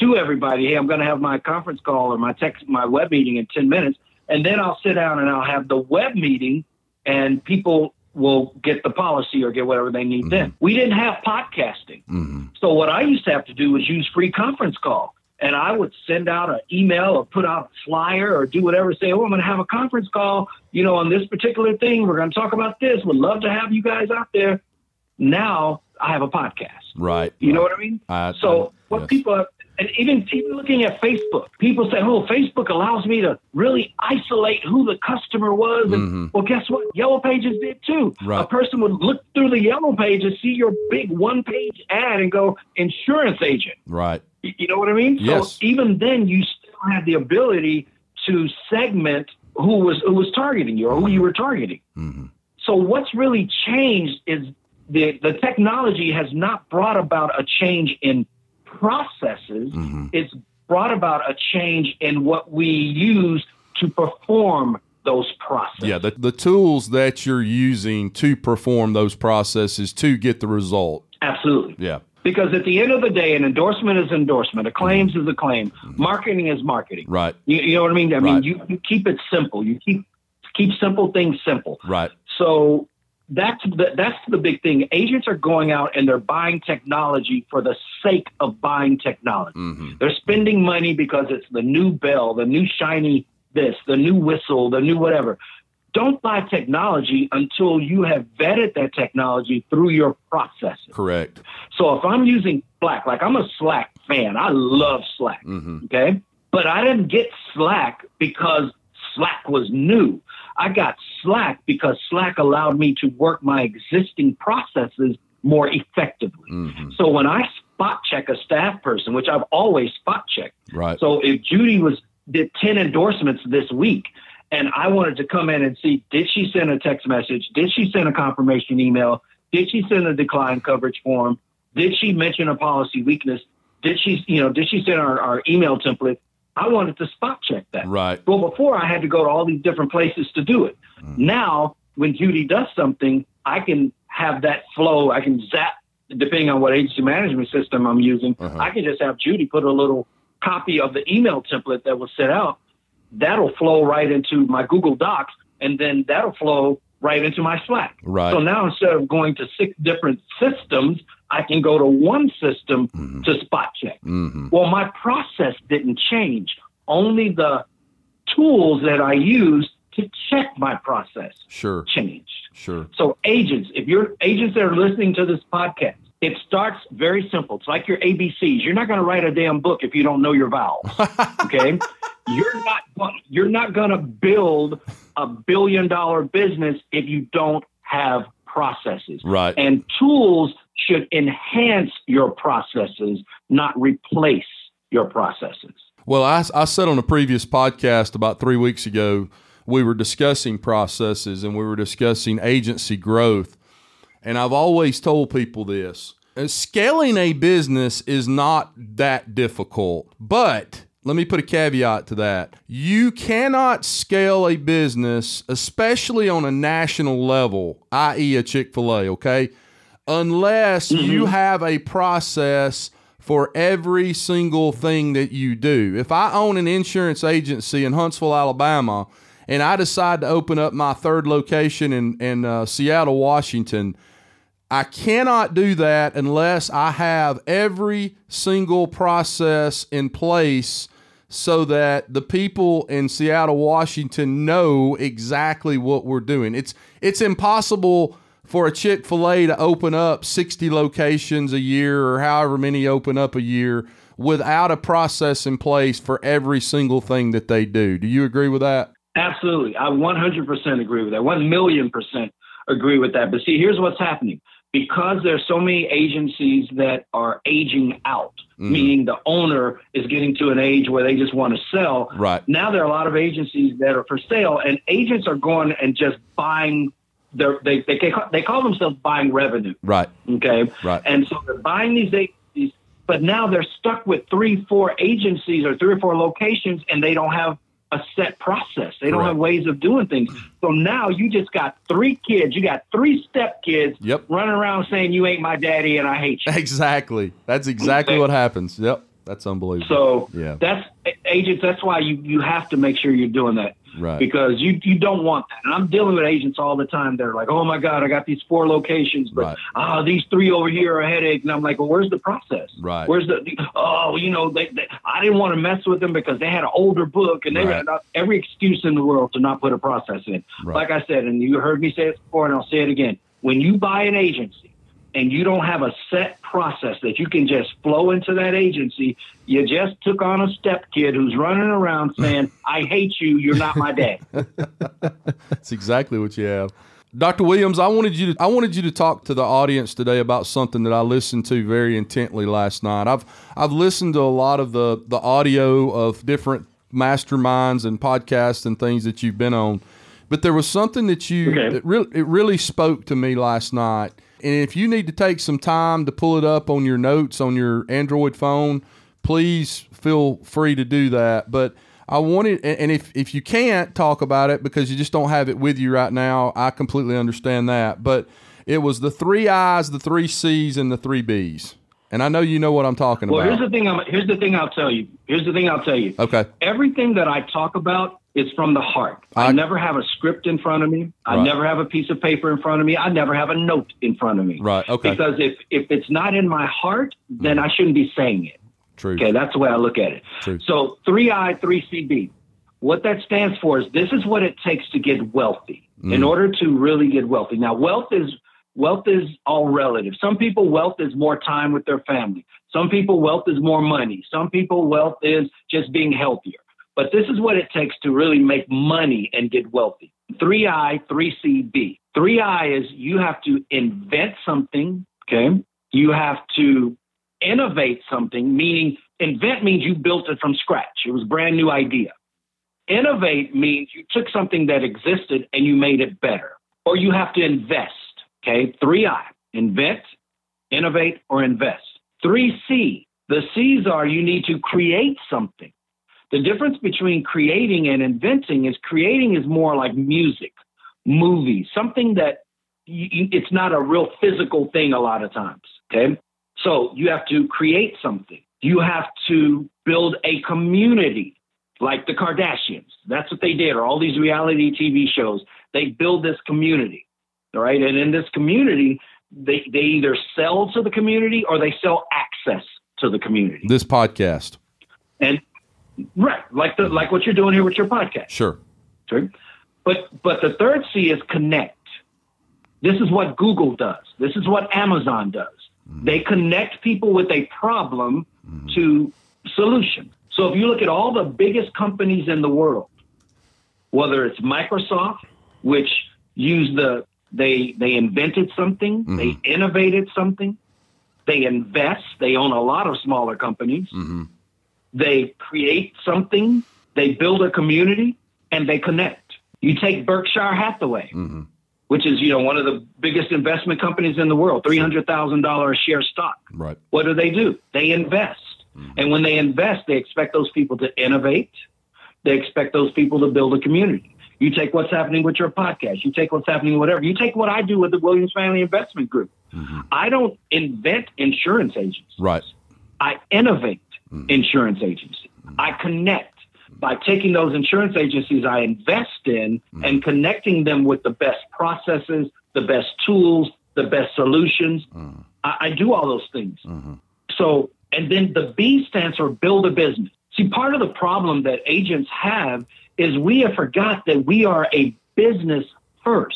to everybody. Hey, I'm going to have my conference call or my text, my web meeting in 10 minutes. And then I'll sit down and I'll have the web meeting and people will get the policy or get whatever they need then. We didn't have podcasting. Mm-hmm. So what I used to have to do was use free conference call. And I would send out an email or put out a flyer or do whatever, say, oh, I'm going to have a conference call, you know, on this particular thing. We're going to talk about this. Would love to have you guys out there. Now I have a podcast. Right. You know what I mean? I- so I- what yes. people are, and even even looking at Facebook, people say, "Oh, Facebook allows me to really isolate who the customer was." And well, guess what? Yellow Pages did too. Mm-hmm. Right. A person would look through the Yellow Pages, see your big one-page ad, and go, "Insurance agent." Right. You know what I mean? Yes. So even then, you still have the ability to segment who was who was targeting you or who you were targeting. Mm-hmm. So what's really changed is the the technology has not brought about a change in processes. Mm-hmm. It's brought about a change in what we use to perform those processes. Yeah. The, the tools that you're using to perform those processes to get the result. Absolutely. Yeah. Because at the end of the day, an endorsement is endorsement. A claims is a claim. Marketing is marketing. Right. You, you know what I mean? I mean, you, you keep it simple. You keep keep simple things simple. Right. So that's the, that's the big thing. Agents are going out and they're buying technology for the sake of buying technology. Mm-hmm. They're spending money because it's the new bell, the new shiny this, the new whistle, the new whatever. Don't buy technology until you have vetted that technology through your processes. Correct. So if I'm using Slack, like I'm a Slack fan, I love Slack. Mm-hmm. Okay. But I didn't get Slack because Slack was new. I got Slack because Slack allowed me to work my existing processes more effectively. Mm-hmm. So when I spot check a staff person, which I've always spot checked. Right. So if Judy was did 10 endorsements this week and I wanted to come in and see did she send a text message? Did she send a confirmation email? Did she send a decline coverage form? Did she mention a policy weakness? Did she, you know, did she send our, our email template? I wanted to spot check that. Right. Well, before I had to go to all these different places to do it. Now, when Judy does something, I can have that flow. I can zap, depending on what agency management system I'm using. Uh-huh. I can just have Judy put a little copy of the email template that was set out. That'll flow right into my Google Docs, and then that'll flow right into my Slack. Right. So now instead of going to six different systems, I can go to one system to spot check. Mm-hmm. Well, my process didn't change. Only the tools that I use to check my process Sure. changed. Sure. So, agents, if you're agents that are listening to this podcast, it starts very simple. It's like your ABCs. You're not going to write a damn book if you don't know your vowels. Okay, you're not you're not going to build a billion dollar business if you don't have processes. Right. And tools should enhance your processes, not replace your processes. Well, I, I said on a previous podcast about three weeks ago, we were discussing processes and we were discussing agency growth. And I've always told people this scaling a business is not that difficult, but let me put a caveat to that. You cannot scale a business, especially on a national level, i.e., a Chick fil A, okay? Unless you have a process for every single thing that you do. If I own an insurance agency in Huntsville, Alabama, and I decide to open up my third location in, in uh, Seattle, Washington, I cannot do that unless I have every single process in place so that the people in Seattle, Washington know exactly what we're doing. It's it's impossible for a Chick-fil-A to open up 60 locations a year or however many open up a year without a process in place for every single thing that they do. Do you agree with that? Absolutely. I 100% agree with that. 1 million percent agree with that. But see, here's what's happening. Because there's so many agencies that are aging out, Mm-hmm. meaning the owner is getting to an age where they just want to sell. Right. Now there are a lot of agencies that are for sale, and agents are going and just buying they're, they they they call themselves buying revenue. Right. Okay. Right. And so they're buying these agencies, but now they're stuck with three, four agencies or three or four locations, and they don't have a set process. They don't Correct. have ways of doing things. So now you just got three kids. You got three step kids Yep. running around saying you ain't my daddy and I hate you. Exactly. That's exactly what happens. Yep. That's unbelievable. So Yeah. that's agents. That's why you you have to make sure you're doing that. Right. Because you you don't want that. And I'm dealing with agents all the time. They're like, oh my god, I got these four locations, but Right. ah, these three over here are a headache. And I'm like, well, where's the process? Right. Where's the oh, you know, they, they I didn't want to mess with them because they had an older book and they Right. had every excuse in the world to not put a process in. Right. Like I said, and you heard me say it before, and I'll say it again. When you buy an agency and you don't have a set process that you can just flow into that agency, you just took on a step kid who's running around saying, I hate you, you're not my dad. That's exactly what you have. Dr. Williams, I wanted you to I wanted you to talk to the audience today about something that I listened to very intently last night. I've I've listened to a lot of the the audio of different masterminds and podcasts and things that you've been on. But there was something that you Okay. that really it really spoke to me last night. And if you need to take some time to pull it up on your notes on your Android phone, please feel free to do that. But I wanted, and and if, if you can't talk about it because you just don't have it with you right now, I completely understand that. But it was the three I's, the three C's, and the three B's. And I know you know what I'm talking Well, here's about. the thing. I'm, here's the thing. I'll tell you. Here's the thing. I'll tell you. okay. Everything that I talk about is from the heart. I, I- never have a script in front of me. I Right. never have a piece of paper in front of me. I never have a note in front of me. Right. Okay. Because if if it's not in my heart, then I shouldn't be saying it. True. Okay, that's the way I look at it. True. So three I, three CB. What that stands for is this is what it takes to get wealthy. In Mm. order to really get wealthy. Now, wealth is wealth is all relative. Some people wealth is more time with their family. Some people wealth is more money. Some people wealth is just being healthier. But this is what it takes to really make money and get wealthy. Three I, three CB. Three I is you have to invent something. Okay. You have to innovate something, meaning invent means you built it from scratch. It was a brand new idea. Innovate means you took something that existed and you made it better. Or you have to invest. Okay. Three I invent, innovate, or invest. Three C. The C's are you need to create something. The difference between creating and inventing is creating is more like music, movies, something that you, you- it's not a real physical thing a lot of times. Okay. So you have to create something. You have to build a community like the Kardashians. That's what they did, or all these reality TV shows. They build this community. All right. And in this community, they, they either sell to the community or they sell access to the community. This podcast. And right, like the like what you're doing here with your podcast. Sure. Sure. But but the third C is connect. This is what Google does. This is what Amazon does. Mm-hmm. They connect people with a problem mm-hmm. to solution. So if you look at all the biggest companies in the world, whether it's Microsoft, which used the they they invented something, mm-hmm. they innovated something, they invest, they own a lot of smaller companies they create something, they build a community, and they connect. You take Berkshire Hathaway, mm-hmm. which is you know one of the biggest investment companies in the world, three hundred thousand dollars a share stock. Right. What do they do? They invest, mm-hmm. and when they invest, they expect those people to innovate. They expect those people to build a community. You take what's happening with your podcast. You take what's happening, whatever. You take what I do with the Williams Family Investment Group. Mm-hmm. I don't invent insurance agents. Right. I innovate Mm-hmm. insurance agency. Mm-hmm. I connect by taking those insurance agencies I invest in mm-hmm. and connecting them with the best processes, the best tools, the best solutions. I, I do all those things. So, and then the B stands for build a business. See, part of the problem that agents have is we have forgot that we are a business 1st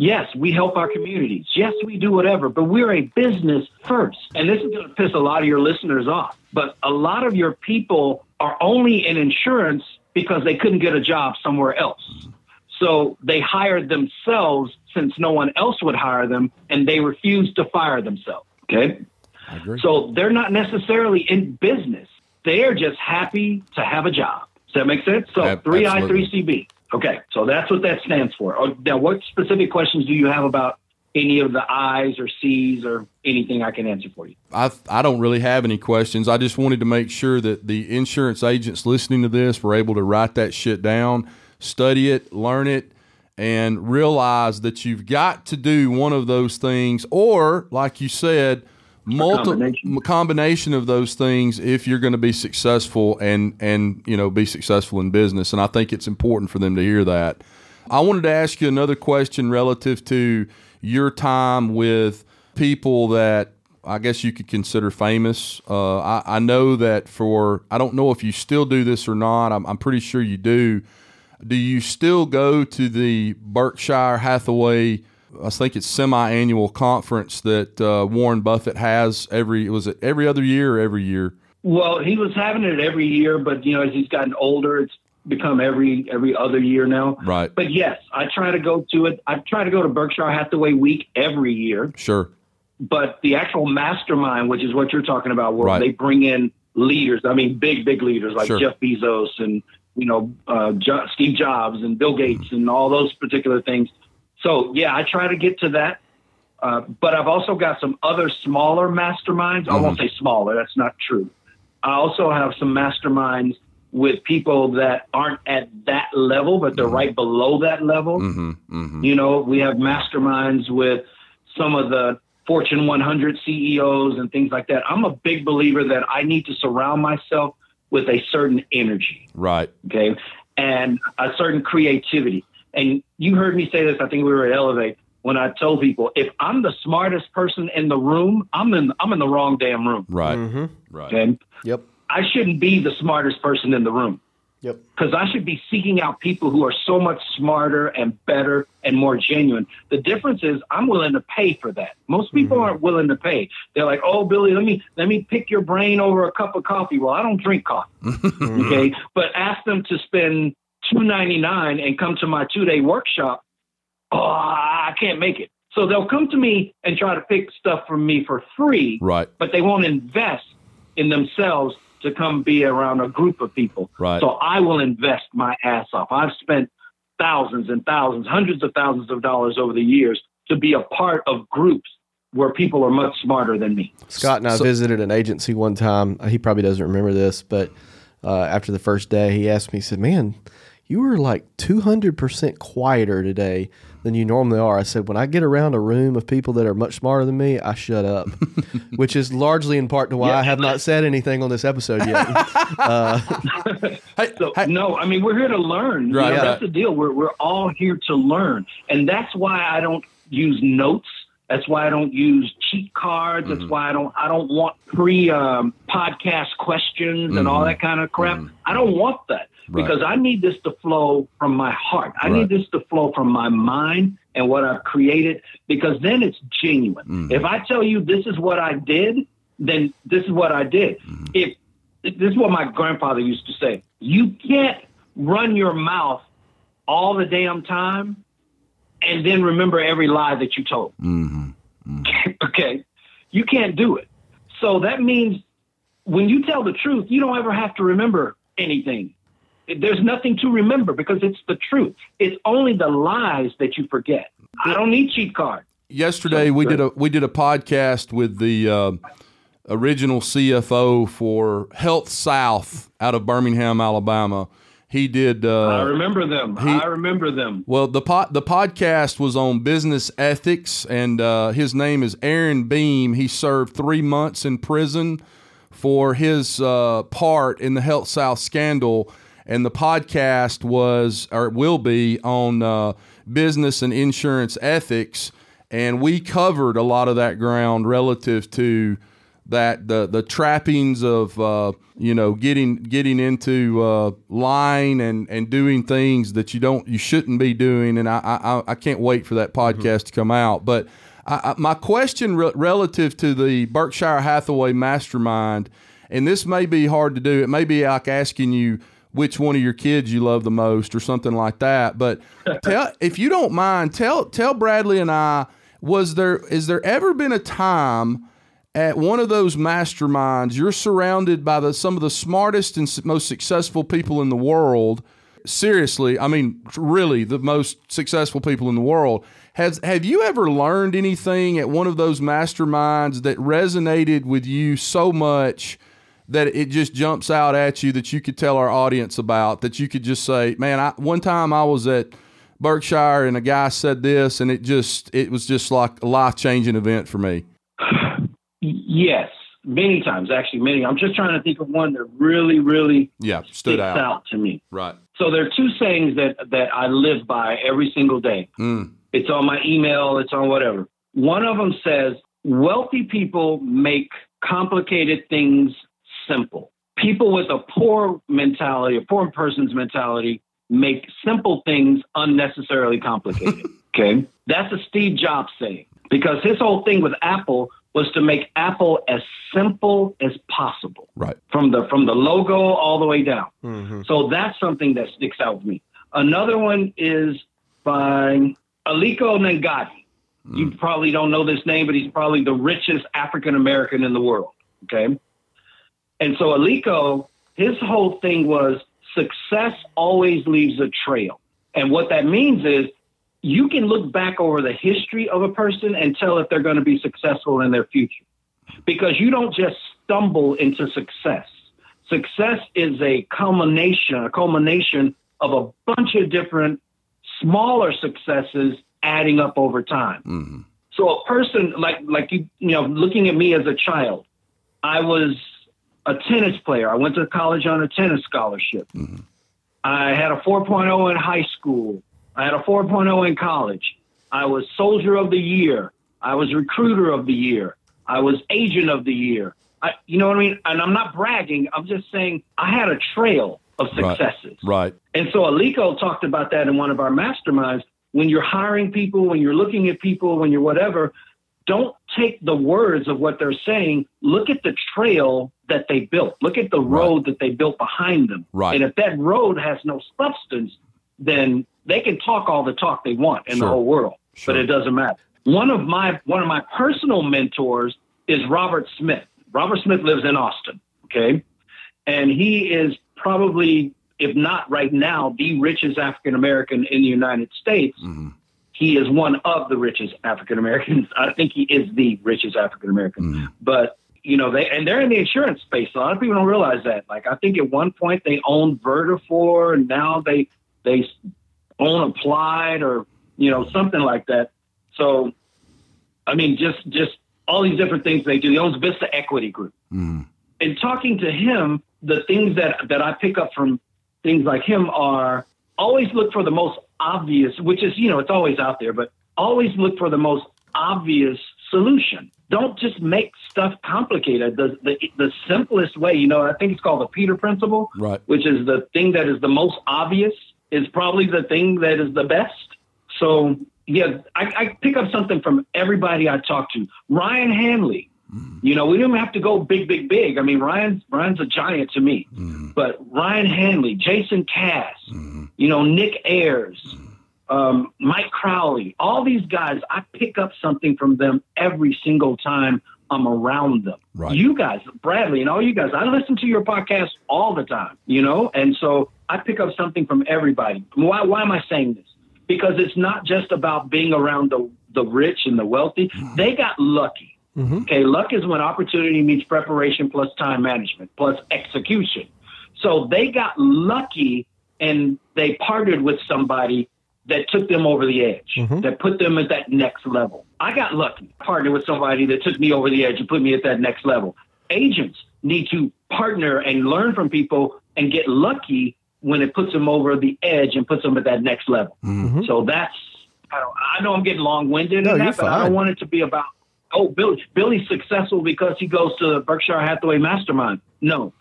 Yes, we help our communities. Yes, we do whatever, but we're a business first. And this is going to piss a lot of your listeners off. But a lot of your people are only in insurance because they couldn't get a job somewhere else. So they hired themselves since no one else would hire them, and they refused to fire themselves. Okay. I agree. So they're not necessarily in business. They are just happy to have a job. Does that make sense? So Ab- three I, absolutely. three CB. Okay, so that's what that stands for. Oh, now, what specific questions do you have about any of the I's or C's or anything I can answer for you? I I don't really have any questions. I just wanted to make sure that the insurance agents listening to this were able to write that shit down, study it, learn it, and realize that you've got to do one of those things, or like you said, multiple combination. combination of those things if you're going to be successful and and you know be successful in business. And I think it's important for them to hear that. I wanted to ask you another question relative to your time with people that I guess you could consider famous. Uh, I, I know that for I don't know if you still do this or not. I'm, I'm pretty sure you do. Do you still go to the Berkshire Hathaway? I think it's semi-annual conference that uh, Warren Buffett has every was it every other year or every year? Well, he was having it every year, but you know, as he's gotten older, it's become every every other year now. Right. But yes, I try to go to it. I try to go to Berkshire Hathaway Week every year. Sure. But the actual mastermind, which is what you're talking about, where Right. they bring in leaders. I mean, big big leaders like Sure. Jeff Bezos and you know uh, jo- Steve Jobs and Bill Gates and all those particular things. So yeah, I try to get to that. Uh, but I've also got some other smaller masterminds. I won't say smaller. That's not true. I also have some masterminds with people that aren't at that level, but they're right below that level. Mm-hmm. Mm-hmm. You know, we have masterminds with some of the Fortune 100 CEOs and things like that. I'm a big believer that I need to surround myself with a certain energy, Right. okay, and a certain creativity. And you heard me say this, I think we were at Elevate, when I told people, if I'm the smartest person in the room, I'm in, I'm in the wrong damn room. Right. Mm-hmm. Right. Okay. Yep. I shouldn't be the smartest person in the room Yep. because I should be seeking out people who are so much smarter and better and more genuine. The difference is I'm willing to pay for that. Most people aren't willing to pay. They're like, "Oh, Billy, let me let me pick your brain over a cup of coffee." Well, I don't drink coffee, okay? But ask them to spend two ninety nine and come to my two day workshop. Oh, I can't make it. So they'll come to me and try to pick stuff from me for free Right. but they won't invest in themselves to come be around a group of people. Right. So I will invest my ass off. I've spent thousands and thousands, hundreds of thousands of dollars over the years to be a part of groups where people are much smarter than me. Scott and I So- visited an agency one time. He probably doesn't remember this, but uh, after the first day, he asked me, he said, Man, you were like 200% quieter today than you normally are. I said, When I get around a room of people that are much smarter than me, I shut up, which is largely in part to why I have not said anything on this episode yet. Hey, So hey, no, I mean we're here to learn. You know, right. That's the deal. We're we're all here to learn, and that's why I don't use notes. That's why I don't use cheat cards. That's Mm-hmm. why I don't I don't want pre um, podcast questions and all that kind of crap. I don't want that Mm-hmm. Right. because I need this to flow from my heart. I Right. need this to flow from my mind and what I've created because then it's genuine. Mm-hmm. If I tell you this is what I did, then this is what I did. Mm-hmm. If this is what my grandfather used to say. You can't run your mouth all the damn time and then remember every lie that you told. okay. You can't do it. So that means when you tell the truth, you don't ever have to remember anything. There's nothing to remember because it's the truth. It's only the lies that you forget. I don't need cheat cards. yesterday we did a we did a podcast with the uh, original CFO for HealthSouth out of Birmingham, Alabama. He did. I Uh, remember them. I remember them. well, the pod, the podcast was on business ethics, and uh, his name is Aaron Beam. He served three months in prison for his uh, part in the HealthSouth scandal, and the podcast was or will be on uh, business and insurance ethics, and we covered a lot of that ground relative to that the the trappings of uh, you know getting getting into uh, line and and doing things that you don't you shouldn't be doing, and I I, I can't wait for that podcast to come out. But I, I, my question re- relative to the Berkshire Hathaway Mastermind, and this may be hard to do. It may be like asking you which one of your kids you love the most or something like that. But tell if you don't mind, tell tell Bradley and I was there is there ever been a time at one of those masterminds you're surrounded by the some of the smartest and most successful people in the world seriously, I mean, really, the most successful people in the world. Has have you ever learned anything at one of those masterminds that resonated with you so much that it just jumps out at you that you could tell our audience about? That you could just say, "Man, I, one time I was at Berkshire and a guy said this, and it just it was just like a life changing event for me." Yes, many times, actually, many. I'm just trying to think of one that really, really Yeah, stood sticks out. out to me. Right. So there are two sayings that that I live by every single day. Mm. It's on my email, it's on whatever. One of them says, wealthy people make complicated things simple. People with a poor mentality, a poor person's mentality, make simple things unnecessarily complicated. okay? That's a Steve Jobs saying because his whole thing with Apple was to make Apple as simple as possible Right. from the from the logo all the way down. Mm-hmm. So that's something that sticks out with me. Another one is by Aliko Dangote. You mm. probably don't know this name, but he's probably the richest African American in the world. Okay. And so Aliko, his whole thing was success always leaves a trail. And what that means is you can look back over the history of a person and tell if they're going to be successful in their future because you don't just stumble into success. Success is a culmination, a culmination of a bunch of different smaller successes adding up over time. Mm-hmm. So a person like like you you know looking at me as a child, I was a tennis player. I went to college on a tennis scholarship. I had a 4.0 in high school. I had a 4.0 in college. I was soldier of the year. I was recruiter of the year. I was agent of the year. I, you know what I mean? And I'm not bragging. I'm just saying I had a trail of Right. successes. Right. And so Aliko talked about that in one of our masterminds. When you're hiring people, when you're looking at people, when you're whatever, don't take the words of what they're saying. Look at the trail that they built. Look at the road that they built behind them. Right. And if that road has no substance, then they can talk all the talk they want in Sure. the whole world, Sure. but it doesn't matter. One of my one of my personal mentors is Robert Smith. Robert Smith lives in Austin. Okay, and he is probably, if not right now, the richest African American in the United States. Mm-hmm. He is one of the richest African Americans. I think he is the richest African American. Mm. But you know, they and they're in the insurance space. A lot of people don't realize that. Like I think at one point they owned Vertafore, and now they they own Applied or you know something like that. So, I mean, just just all these different things they do. He owns Vista Equity Group. Mm. And talking to him, the things that that I pick up from things like him are always look for the most obvious, which is you know it's always out there, but always look for the most obvious solution. Don't just make stuff complicated. The, the the simplest way, you know, I think it's called the Peter Principle, Right. which is the thing that is the most obvious is probably the thing that is the best. So yeah, I, I pick up something from everybody I talk to. Ryan Hanley, you know, we don't have to go big, big, big. I mean, Ryan's Ryan's a giant to me, mm-hmm. but Ryan Hanley, Jason Cass, mm-hmm. you know, Nick Ayers, um, Mike Crowley, all these guys, I pick up something from them every single time I'm around them. Right. You guys, Bradley, and all you guys, I listen to your podcast all the time, you know, and so I pick up something from everybody. Why, why am I saying this? Because it's not just about being around the, the rich and the wealthy. Mm-hmm. They got lucky. Mm-hmm. Okay, luck is when opportunity meets preparation plus time management plus execution. So they got lucky and they partnered with somebody that took them over the edge, mm-hmm. that put them at that next level. I got lucky, partnered with somebody that took me over the edge and put me at that next level. Agents need to partner and learn from people and get lucky when it puts them over the edge and puts them at that next level. Mm-hmm. So that's, I, don't, I know I'm getting long winded No, that, but I don't want it to be about, oh, Billy, Billy's successful because he goes to the Berkshire Hathaway Mastermind. No.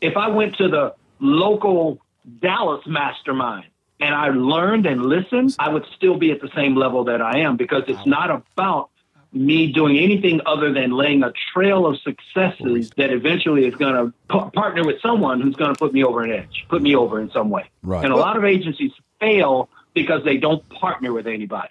If I went to the local Dallas Mastermind and I learned and listened, I would still be at the same level that I am because it's not about me doing anything other than laying a trail of successes that eventually is going to p- partner with someone who's going to put me over an edge, put me over in some way. Right. And a lot of agencies fail because they don't partner with anybody.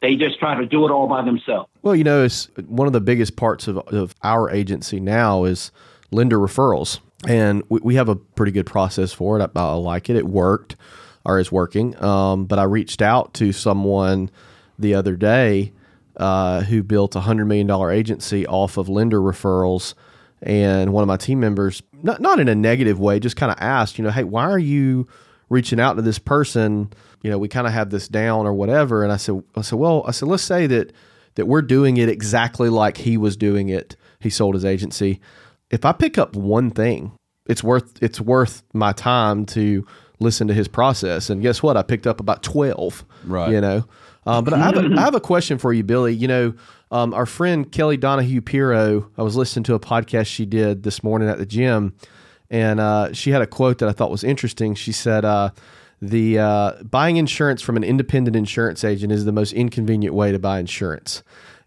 They just try to do it all by themselves. Well, you know, it's one of the biggest parts of, of our agency now is lender referrals. And we, we have a pretty good process for it. I, I like it. It worked. or is working. Um, but I reached out to someone the other day uh, who built a hundred million dollar agency off of lender referrals, and one of my team members, not not in a negative way, just kind of asked, you know, hey, why are you reaching out to this person? You know, we kind of have this down or whatever. And I said, I said, well, I said, let's say that that we're doing it exactly like he was doing it. He sold his agency. If I pick up one thing, it's worth it's worth my time to listen to his process. And guess what? I picked up about twelve. Right. You know. Um, but I have, a, I have a question for you, Billy. You know, um, our friend Kelly Donahue Piro, I was listening to a podcast she did this morning at the gym, and uh, she had a quote that I thought was interesting. She said, uh, "The uh, buying insurance from an independent insurance agent is the most inconvenient way to buy insurance."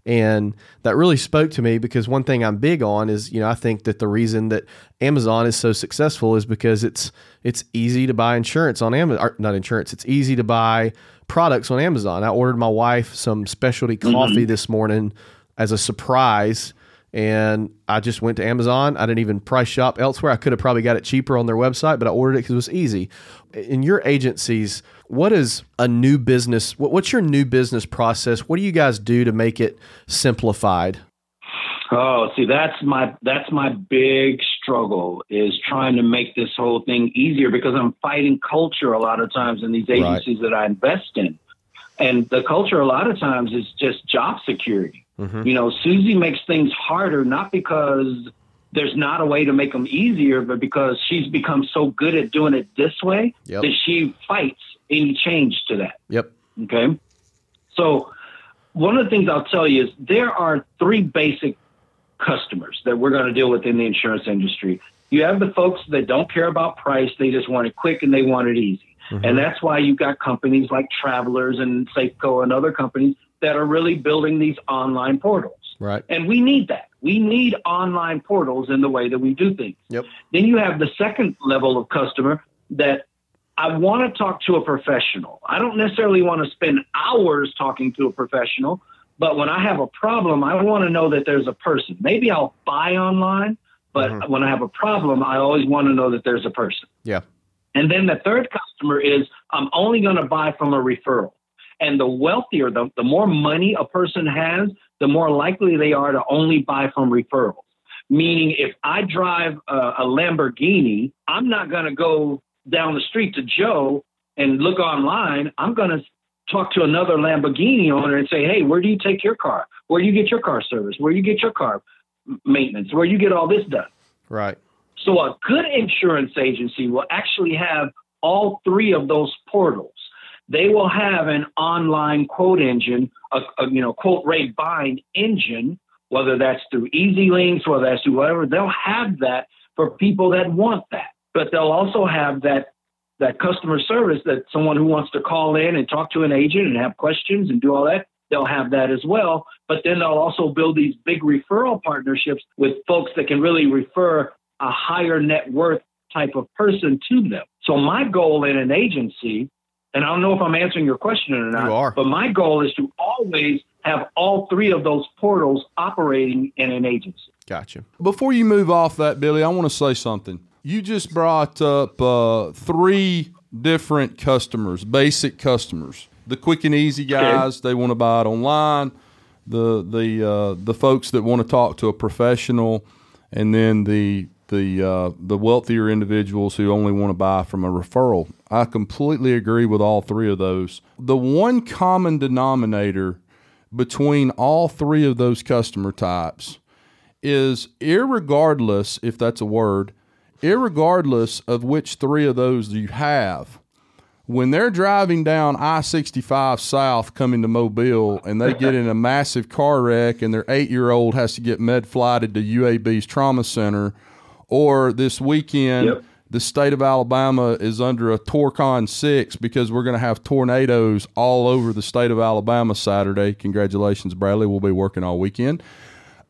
And that really spoke to me because one thing I'm big on is, you know, I think that the reason that Amazon is so successful is because it's it's easy to buy insurance on Amazon, not insurance. It's easy to buy products on Amazon. I ordered my wife some specialty coffee mm-hmm. this morning as a surprise and I just went to Amazon. I didn't even price shop elsewhere. I could have probably got it cheaper on their website, but I ordered it because it was easy. In your agencies, what is a new business? What's your new business process? What do you guys do to make it simplified? Oh, see, that's my that's my big struggle is trying to make this whole thing easier because I'm fighting culture a lot of times in these agencies right. that I invest in, and the culture a lot of times is just job security. Mm-hmm. You know, Susie makes things harder not because there's not a way to make them easier, but because she's become so good at doing it this way yep. that she fights any change to that. Yep. Okay. So, one of the things I'll tell you is there are three basic customers that we're going to deal with in the insurance industry. You have the folks that don't care about price, they just want it quick and they want it easy. Mm-hmm. And that's why you've got companies like Travelers and Safeco and other companies that are really building these online portals. Right. And we need that. We need online portals in the way that we do things. Yep. Then you have the second level of customer that I want to talk to a professional. I don't necessarily want to spend hours talking to a professional, but when I have a problem, I want to know that there's a person. Maybe I'll buy online, but mm-hmm. when I have a problem, I always want to know that there's a person. Yeah. And then the third customer is I'm only going to buy from a referral. And the wealthier, the, the more money a person has, the more likely they are to only buy from referrals. Meaning, if I drive a, a Lamborghini, I'm not going to go down the street to Joe and look online. I'm going to talk to another Lamborghini owner and say, hey, where do you take your car? Where do you get your car service? Where do you get your car maintenance? Where do you get all this done? Right. So a good insurance agency will actually have all three of those portals. They will have an online quote engine, a, a you know quote rate bind engine, whether that's through EZLynx, whether that's through whatever. They'll have that for people that want that, but they'll also have that that customer service that someone who wants to call in and talk to an agent and have questions and do all that they'll have that as well. But then they'll also build these big referral partnerships with folks that can really refer a higher net worth type of person to them. So my goal in an agency, and I don't know if I'm answering your question or not, you are. but my goal is to always have all three of those portals operating in an agency. Gotcha. Before you move off that, Billy, I want to say something. You just brought up uh, three different customers, basic customers. The quick and easy guys, okay. they want to buy it online. The the uh, the folks that want to talk to a professional, and then the the uh, the wealthier individuals who only want to buy from a referral. I completely agree with all three of those. The one common denominator between all three of those customer types is irregardless if that's a word, irregardless of which three of those you have, when they're driving down I 65 South coming to Mobile and they get in a massive car wreck and their eight year old has to get med flighted to UAB's trauma center or this weekend, yep. the state of Alabama is under a Torcon 6 because we're going to have tornadoes all over the state of Alabama Saturday. Congratulations, Bradley. We'll be working all weekend.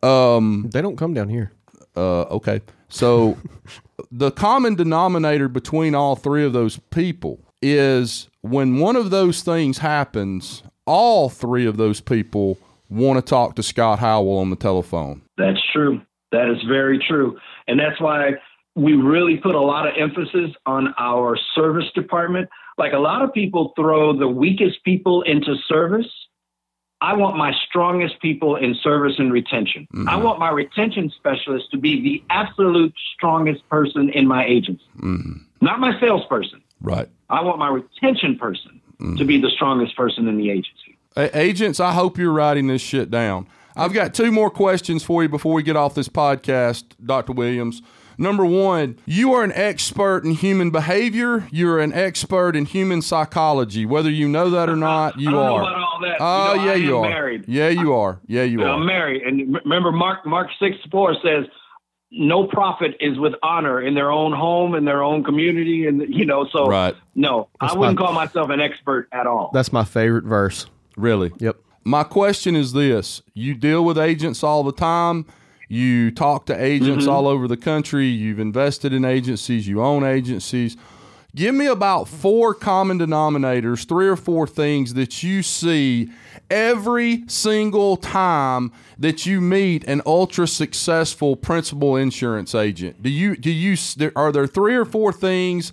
Um, they don't come down here. Uh, okay. So the common denominator between all three of those people is when one of those things happens, all three of those people want to talk to Scott Howell on the telephone. That's true. That is very true. And that's why we really put a lot of emphasis on our service department. like a lot of people throw the weakest people into service. I want my strongest people in service and retention. Mm-hmm. I want my retention specialist to be the absolute strongest person in my agency, Mm-hmm. not my salesperson. Right. I want my retention person Mm-hmm. to be the strongest person in the agency. Agents, I hope you're writing this shit down. I've got two more questions for you before we get off this podcast, Dr. Williams. Number one, you are an expert in human behavior. You're an expert in human psychology. Whether you know that or not, you I don't know are. about all that. Oh, You know, yeah, you are. married. Yeah, you are. Yeah, you I'm are. married, and remember, Mark Mark six four says, "No prophet is with honor in their own home, in their own community, and you know." So, Right. no, That's I wouldn't my- call myself an expert at all. That's my favorite verse. Really? Yep. My question is this You deal with agents all the time. You talk to agents mm-hmm. all over the country. You've invested in agencies. You own agencies. Give me about four common denominators, three or four things that you see every single time that you meet an ultra successful principal insurance agent. Do you do you are there three or four things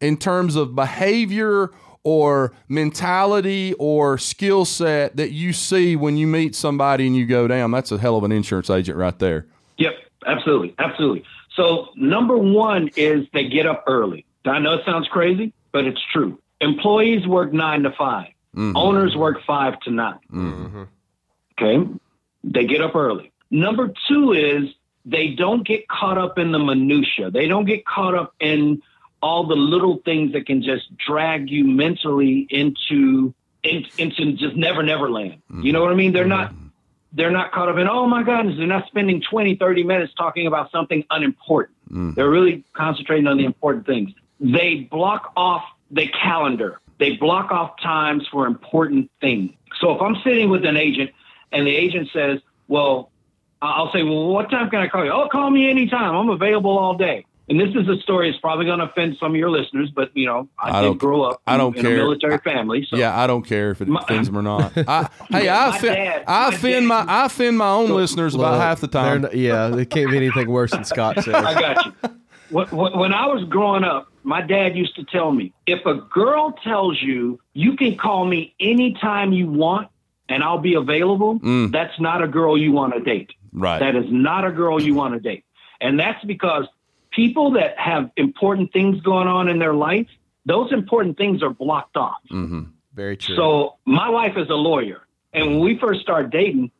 in terms of behavior or mentality or skill set that you see when you meet somebody and you go, damn, that's a hell of an insurance agent right there. Yep, absolutely, absolutely. So number one is they get up early. I know it sounds crazy, but it's true. Employees work nine to 5 mm-hmm. Owners work five to 9 mm-hmm. Okay, they get up early. Number two is they don't get caught up in the minutia. They don't get caught up in all the little things that can just drag you mentally into in, into just never never land. You know what I mean? They're not mm-hmm. they're not caught up in oh my goodness they're not spending 20 30 minutes talking about something unimportant. Mm-hmm. They're really concentrating on the important things. They block off the calendar. They block off times for important things. So if i'm sitting with an agent and the agent says well i'll say well what time can i call you? Oh call me anytime. I'm available all day and this is a story that's probably going to offend some of your listeners but you know i, I did grow up I don't in care. a military family so Yeah, I don't care if it My- offends them or not. I, hey, I my offend, dad- I offend my dad- I offend my own listeners about Look, half the time. they're yeah, it can't be anything worse than Scott I got you. When- when when I was growing up, my dad used to tell me if a girl tells you you can call me anytime you want and I'll be available, Mm. that's not a girl you want to date. Right. That is not a girl you want to date. And that's because people that have important things going on in their life, those important things are blocked off. mm-hmm. Very true. So my wife is a lawyer, and when we first started dating,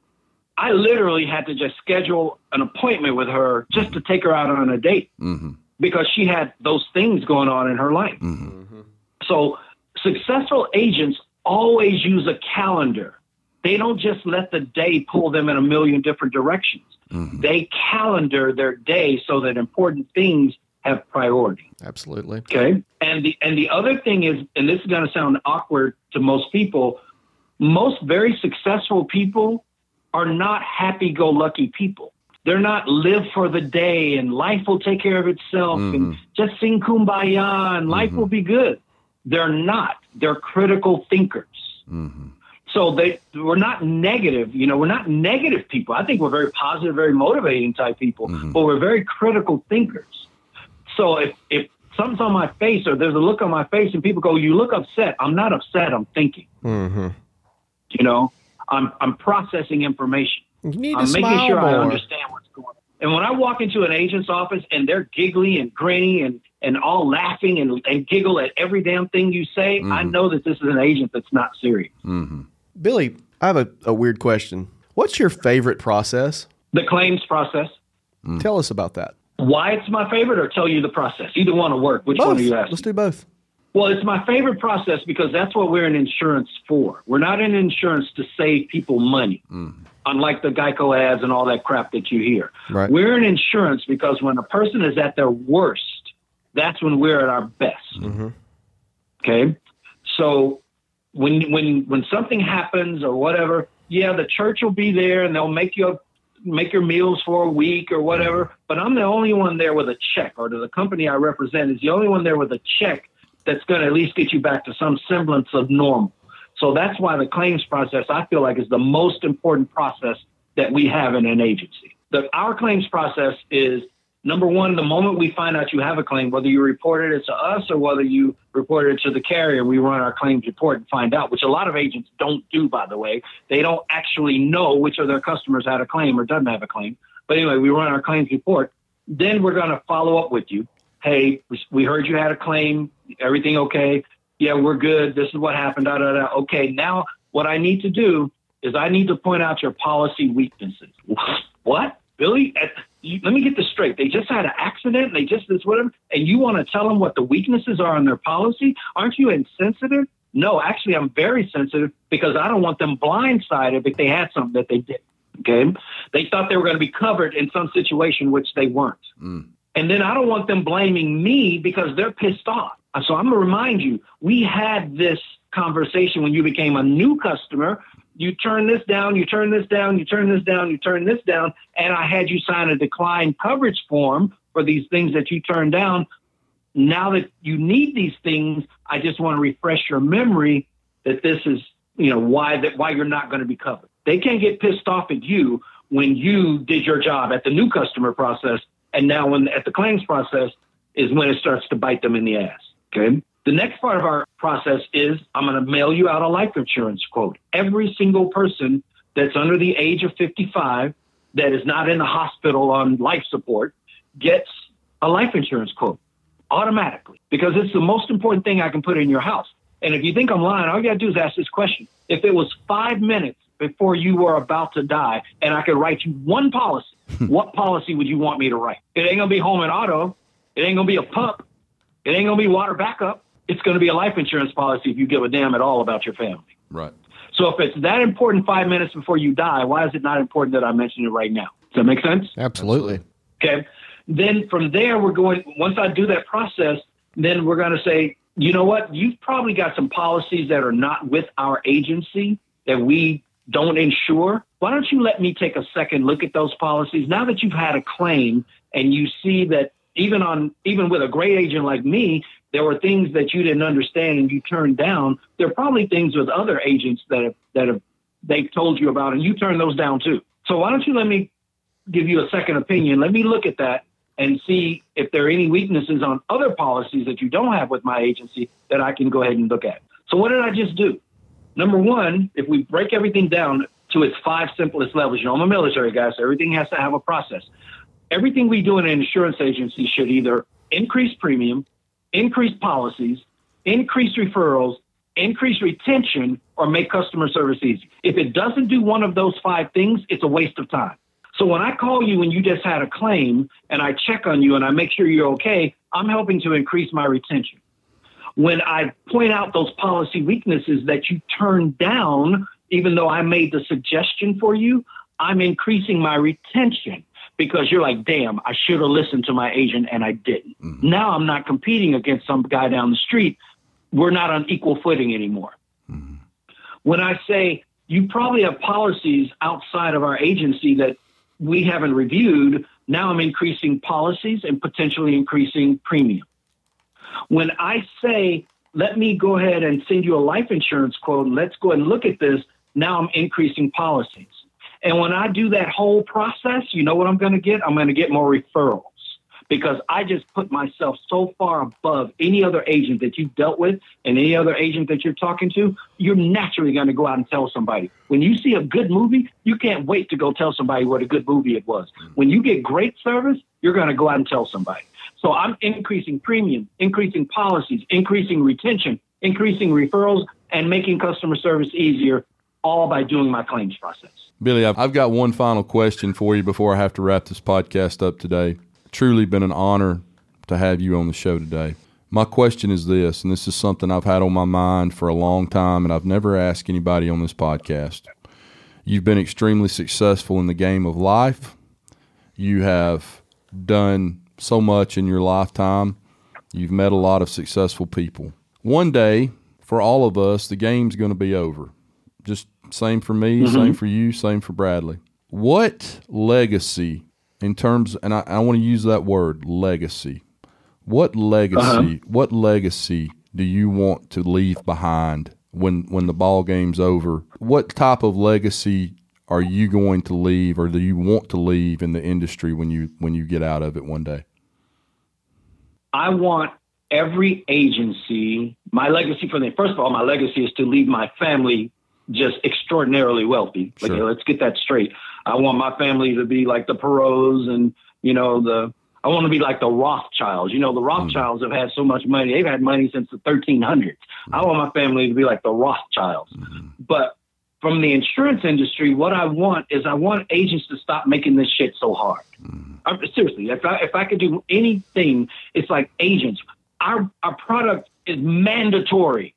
I literally had to just schedule an appointment with her just to take her out on a date Mm-hmm. because she had those things going on in her life. Mm-hmm. So successful agents always use a calendar. They don't just let the day pull them in a million different directions. Mm-hmm. They calendar their day so that important things have priority. Absolutely. Okay. And the and the other thing is, and this is going to sound awkward to most people, most very successful people are not happy-go-lucky people. They're not live for the day and life will take care of itself and mm-hmm. just sing kumbaya and life mm-hmm. will be good. They're not. They're critical thinkers. Mm-hmm. So they we're not negative, you know, we're not negative people. I think we're very positive, very motivating type people, but we're very critical thinkers. So if if something's on my face or there's a look on my face and people go, "You look upset," I'm not upset. I'm thinking. Mm-hmm. You know, I'm I'm processing information. You need to I'm making smile sure I understand what's going on. And when I walk into an agent's office and they're giggly and grinny and and all laughing and, and giggle at every damn thing you say, I know that this is an agent that's not serious. Mm-hmm. Billy, I have a, a weird question. What's your favorite process? The claims process. Mm. Tell us about that. Why it's my favorite, or tell you the process. Either one will work. Which one are you asking? Let's do both. Well, it's my favorite process because that's what we're in insurance for. We're not in insurance to save people money, mm. unlike the Geico ads and all that crap that you hear. Right. We're in insurance because when a person is at their worst, that's when we're at our best. Mm-hmm. Okay, so when when when something happens or whatever, yeah, the church will be there and they'll make you make your meals for a week or whatever. But I'm the only one there with a check, or the company I represent is the only one there with a check that's going to at least get you back to some semblance of normal. So that's why the claims process I feel like is the most important process that we have in an agency. The, our claims process is number one, the moment we find out you have a claim, whether you reported it to us or whether you reported it to the carrier, we run our claims report and find out, which a lot of agents don't do, by the way. They don't actually know which of their customers had a claim or doesn't have a claim. But anyway, we run our claims report. Then we're going to follow up with you. Hey, we heard you had a claim. Everything okay? Yeah, we're good. This is what happened. Da, da, da. Okay, now what I need to do is I need to point out your policy weaknesses. What? Billy, you, let me get this straight. They just had an accident. They just this whatever, and you want to tell them what the weaknesses are in their policy? Aren't you insensitive? No, actually, I'm very sensitive because I don't want them blindsided if they had something that they did. Okay, they thought they were going to be covered in some situation which they weren't, mm. and then I don't want them blaming me because they're pissed off. So I'm going to remind you, we had this conversation when you became a new customer you turn this down, you turn this down, you turn this down, you turn this down, and I had you sign a decline coverage form for these things that you turned down. Now that you need these things, I just want to refresh your memory that this is, you know, why that why you're not going to be covered. They can't get pissed off at you when you did your job at the new customer process, and now when at the claims process is when it starts to bite them in the ass. Okay. The next part of our process is I'm going to mail you out a life insurance quote. Every single person that's under the age of 55 that is not in the hospital on life support gets a life insurance quote automatically because it's the most important thing I can put in your house. And if you think I'm lying, all you got to do is ask this question. If it was five minutes before you were about to die and I could write you one policy, hmm. what policy would you want me to write? It ain't going to be home and auto. It ain't going to be a pup. It ain't going to be water backup it's going to be a life insurance policy if you give a damn at all about your family. Right. So if it's that important five minutes before you die, why is it not important that I mention it right now? Does that make sense? Absolutely. Okay. Then from there, we're going, once I do that process, then we're going to say, you know what? You've probably got some policies that are not with our agency that we don't insure. Why don't you let me take a second look at those policies? Now that you've had a claim and you see that even on even with a great agent like me, there were things that you didn't understand and you turned down. There are probably things with other agents that have, that have they've told you about and you turn those down too. So why don't you let me give you a second opinion? Let me look at that and see if there are any weaknesses on other policies that you don't have with my agency that I can go ahead and look at. So what did I just do? Number one, if we break everything down to its five simplest levels, you know, I'm a military guy, so everything has to have a process. Everything we do in an insurance agency should either increase premium, increase policies, increase referrals, increase retention, or make customer service easy. If it doesn't do one of those five things, it's a waste of time. So when I call you when you just had a claim and I check on you and I make sure you're okay, I'm helping to increase my retention. When I point out those policy weaknesses that you turned down, even though I made the suggestion for you, I'm increasing my retention because you're like, damn, I should have listened to my agent and I didn't. Mm-hmm. Now I'm not competing against some guy down the street. We're not on equal footing anymore. Mm-hmm. When I say you probably have policies outside of our agency that we haven't reviewed, now I'm increasing policies and potentially increasing premium. When I say, let me go ahead and send you a life insurance quote, and let's go and look at this, now I'm increasing policies. And when I do that whole process, you know what I'm going to get? I'm going to get more referrals because I just put myself so far above any other agent that you've dealt with and any other agent that you're talking to. You're naturally going to go out and tell somebody. When you see a good movie, you can't wait to go tell somebody what a good movie it was. Mm. When you get great service, you're going to go out and tell somebody. So I'm increasing premium, increasing policies, increasing retention, increasing referrals, and making customer service easier, all by doing my claims process. Billy, I've, got one final question for you before I have to wrap this podcast up today. Truly been an honor to have you on the show today. My question is this, and this is something I've had on my mind for a long time, and I've never asked anybody on this podcast. You've been extremely successful in the game of life. You have done so much in your lifetime. You've met a lot of successful people. One day, for all of us, the game's going to be over. Just same for me, mm-hmm. same for you, same for Bradley. What legacy, in terms, and I, I want to use that word, legacy. What legacy? Uh-huh. What legacy do you want to leave behind when when the ball game's over? What type of legacy are you going to leave or do you want to leave in the industry when you when you get out of it one day? I want every agency, my legacy for them, first of all, my legacy is to leave my family just extraordinarily wealthy. Like, Sure. let's get that straight. I want my family to be like the Perot's and, you know, the, I want to be like the Rothschilds. You know, the hmm. Rothschilds have had so much money. They've had money since the 1300s. I want my family to be like the Rothschilds. Mm-hmm. But from the insurance industry, what I want is I want agents to stop making this shit so hard. Mm-hmm. I'm- seriously, if I if I could do anything, it's like agents. Our our product is mandatory.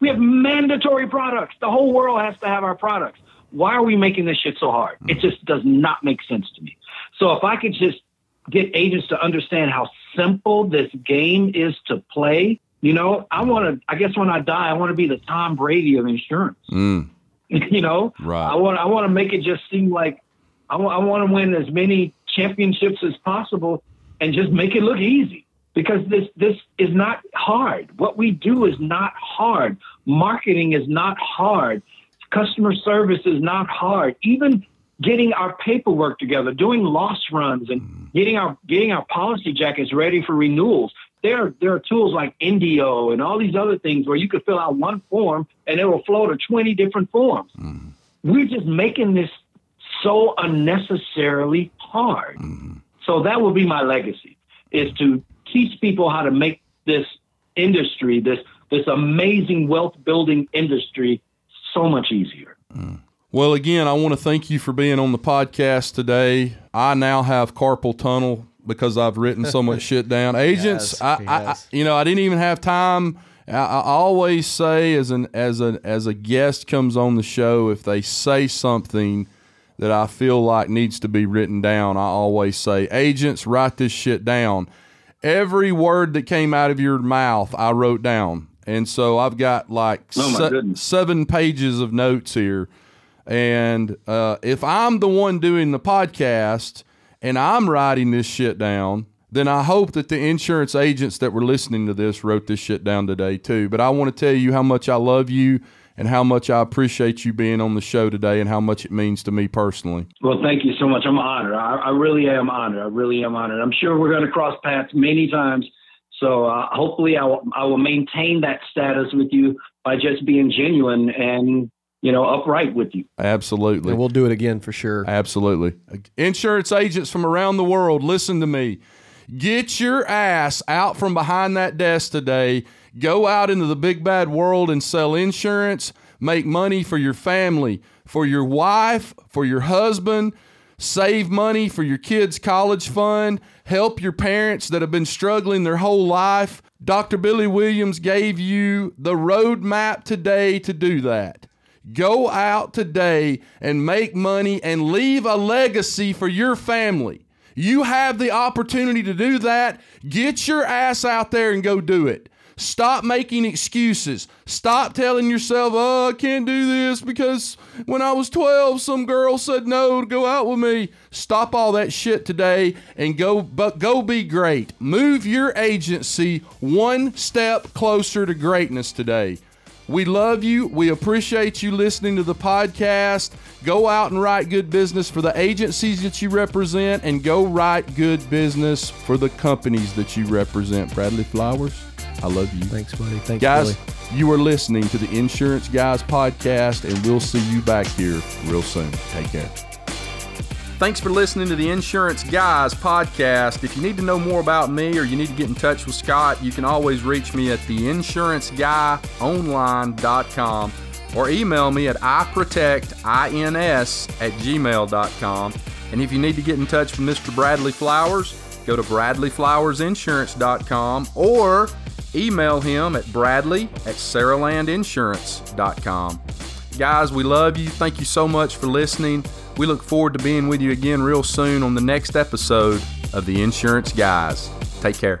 We have mandatory products. The whole world has to have our products. Why are we making this shit so hard? It just does not make sense to me. So if I could just get agents to understand how simple this game is to play, you know, I want to. I guess when I die, I want to be the Tom Brady of insurance. Mm, you know, Right. I want I want to make it just seem like I want I want to win as many championships as possible and just make it look easy because this this is not hard. What we do is not hard. Marketing is not hard. Customer service is not hard. Even getting our paperwork together, doing loss runs and mm. getting our getting our policy jackets ready for renewals. There, there are tools like Indio and all these other things where you could fill out one form and it will flow to 20 different forms. Mm. We're just making this so unnecessarily hard. Mm-hmm. So that will be my legacy is to teach people how to make this industry, this this amazing wealth building industry so much easier. Mm. Well, again, I want to thank you for being on the podcast today. I now have carpal tunnel because I've written so much shit down. Agents, Yes, I, I, I, you know, I didn't even have time. I, I always say, as an as a as a guest comes on the show, if they say something that I feel like needs to be written down, I always say, agents, write this shit down. Every word that came out of your mouth, I wrote down. And so I've got like Oh, se- seven pages of notes here. And uh, if I'm the one doing the podcast and I'm writing this shit down, then I hope that the insurance agents that were listening to this wrote this shit down today too. But I want to tell you how much I love you and how much I appreciate you being on the show today and how much it means to me personally. Well, thank you so much. I'm honored. I, I really am honored. I really am honored. I'm sure we're going to cross paths many times. So uh, hopefully, I will, I will maintain that status with you by just being genuine and you know upright with you. Absolutely. And we'll do it again for sure. Absolutely. Insurance agents from around the world, listen to me. Get your ass out from behind that desk today. Go out into the big bad world and sell insurance. Make money for your family, for your wife, for your husband. Save money for your kids' college fund. Help your parents that have been struggling their whole life. Dr. Billy Williams gave you the roadmap today to do that. Go out today and make money and leave a legacy for your family. You have the opportunity to do that. Get your ass out there and go do it. Stop making excuses. Stop telling yourself, oh, I can't do this because when I was 12, some girl said no to go out with me. Stop all that shit today and go, but go be great. Move your agency one step closer to greatness today. We love you. We appreciate you listening to the podcast. Go out and write good business for the agencies that you represent and go write good business for the companies that you represent. Bradley Flowers, I love you. Thanks, buddy. Thanks, Guys, Billy. you are listening to the Insurance Guys podcast, and we'll see you back here real soon. Take care. Thanks for listening to the Insurance Guys podcast. If you need to know more about me or you need to get in touch with Scott, you can always reach me at theinsuranceguyonline.com or email me at iprotectins at gmail.com. And if you need to get in touch with Mr. Bradley Flowers, go to bradleyflowersinsurance.com or email him at bradley at saralandinsurance.com. Guys, we love you. Thank you so much for listening. We look forward to being with you again real soon on the next episode of The Insurance Guys. Take care.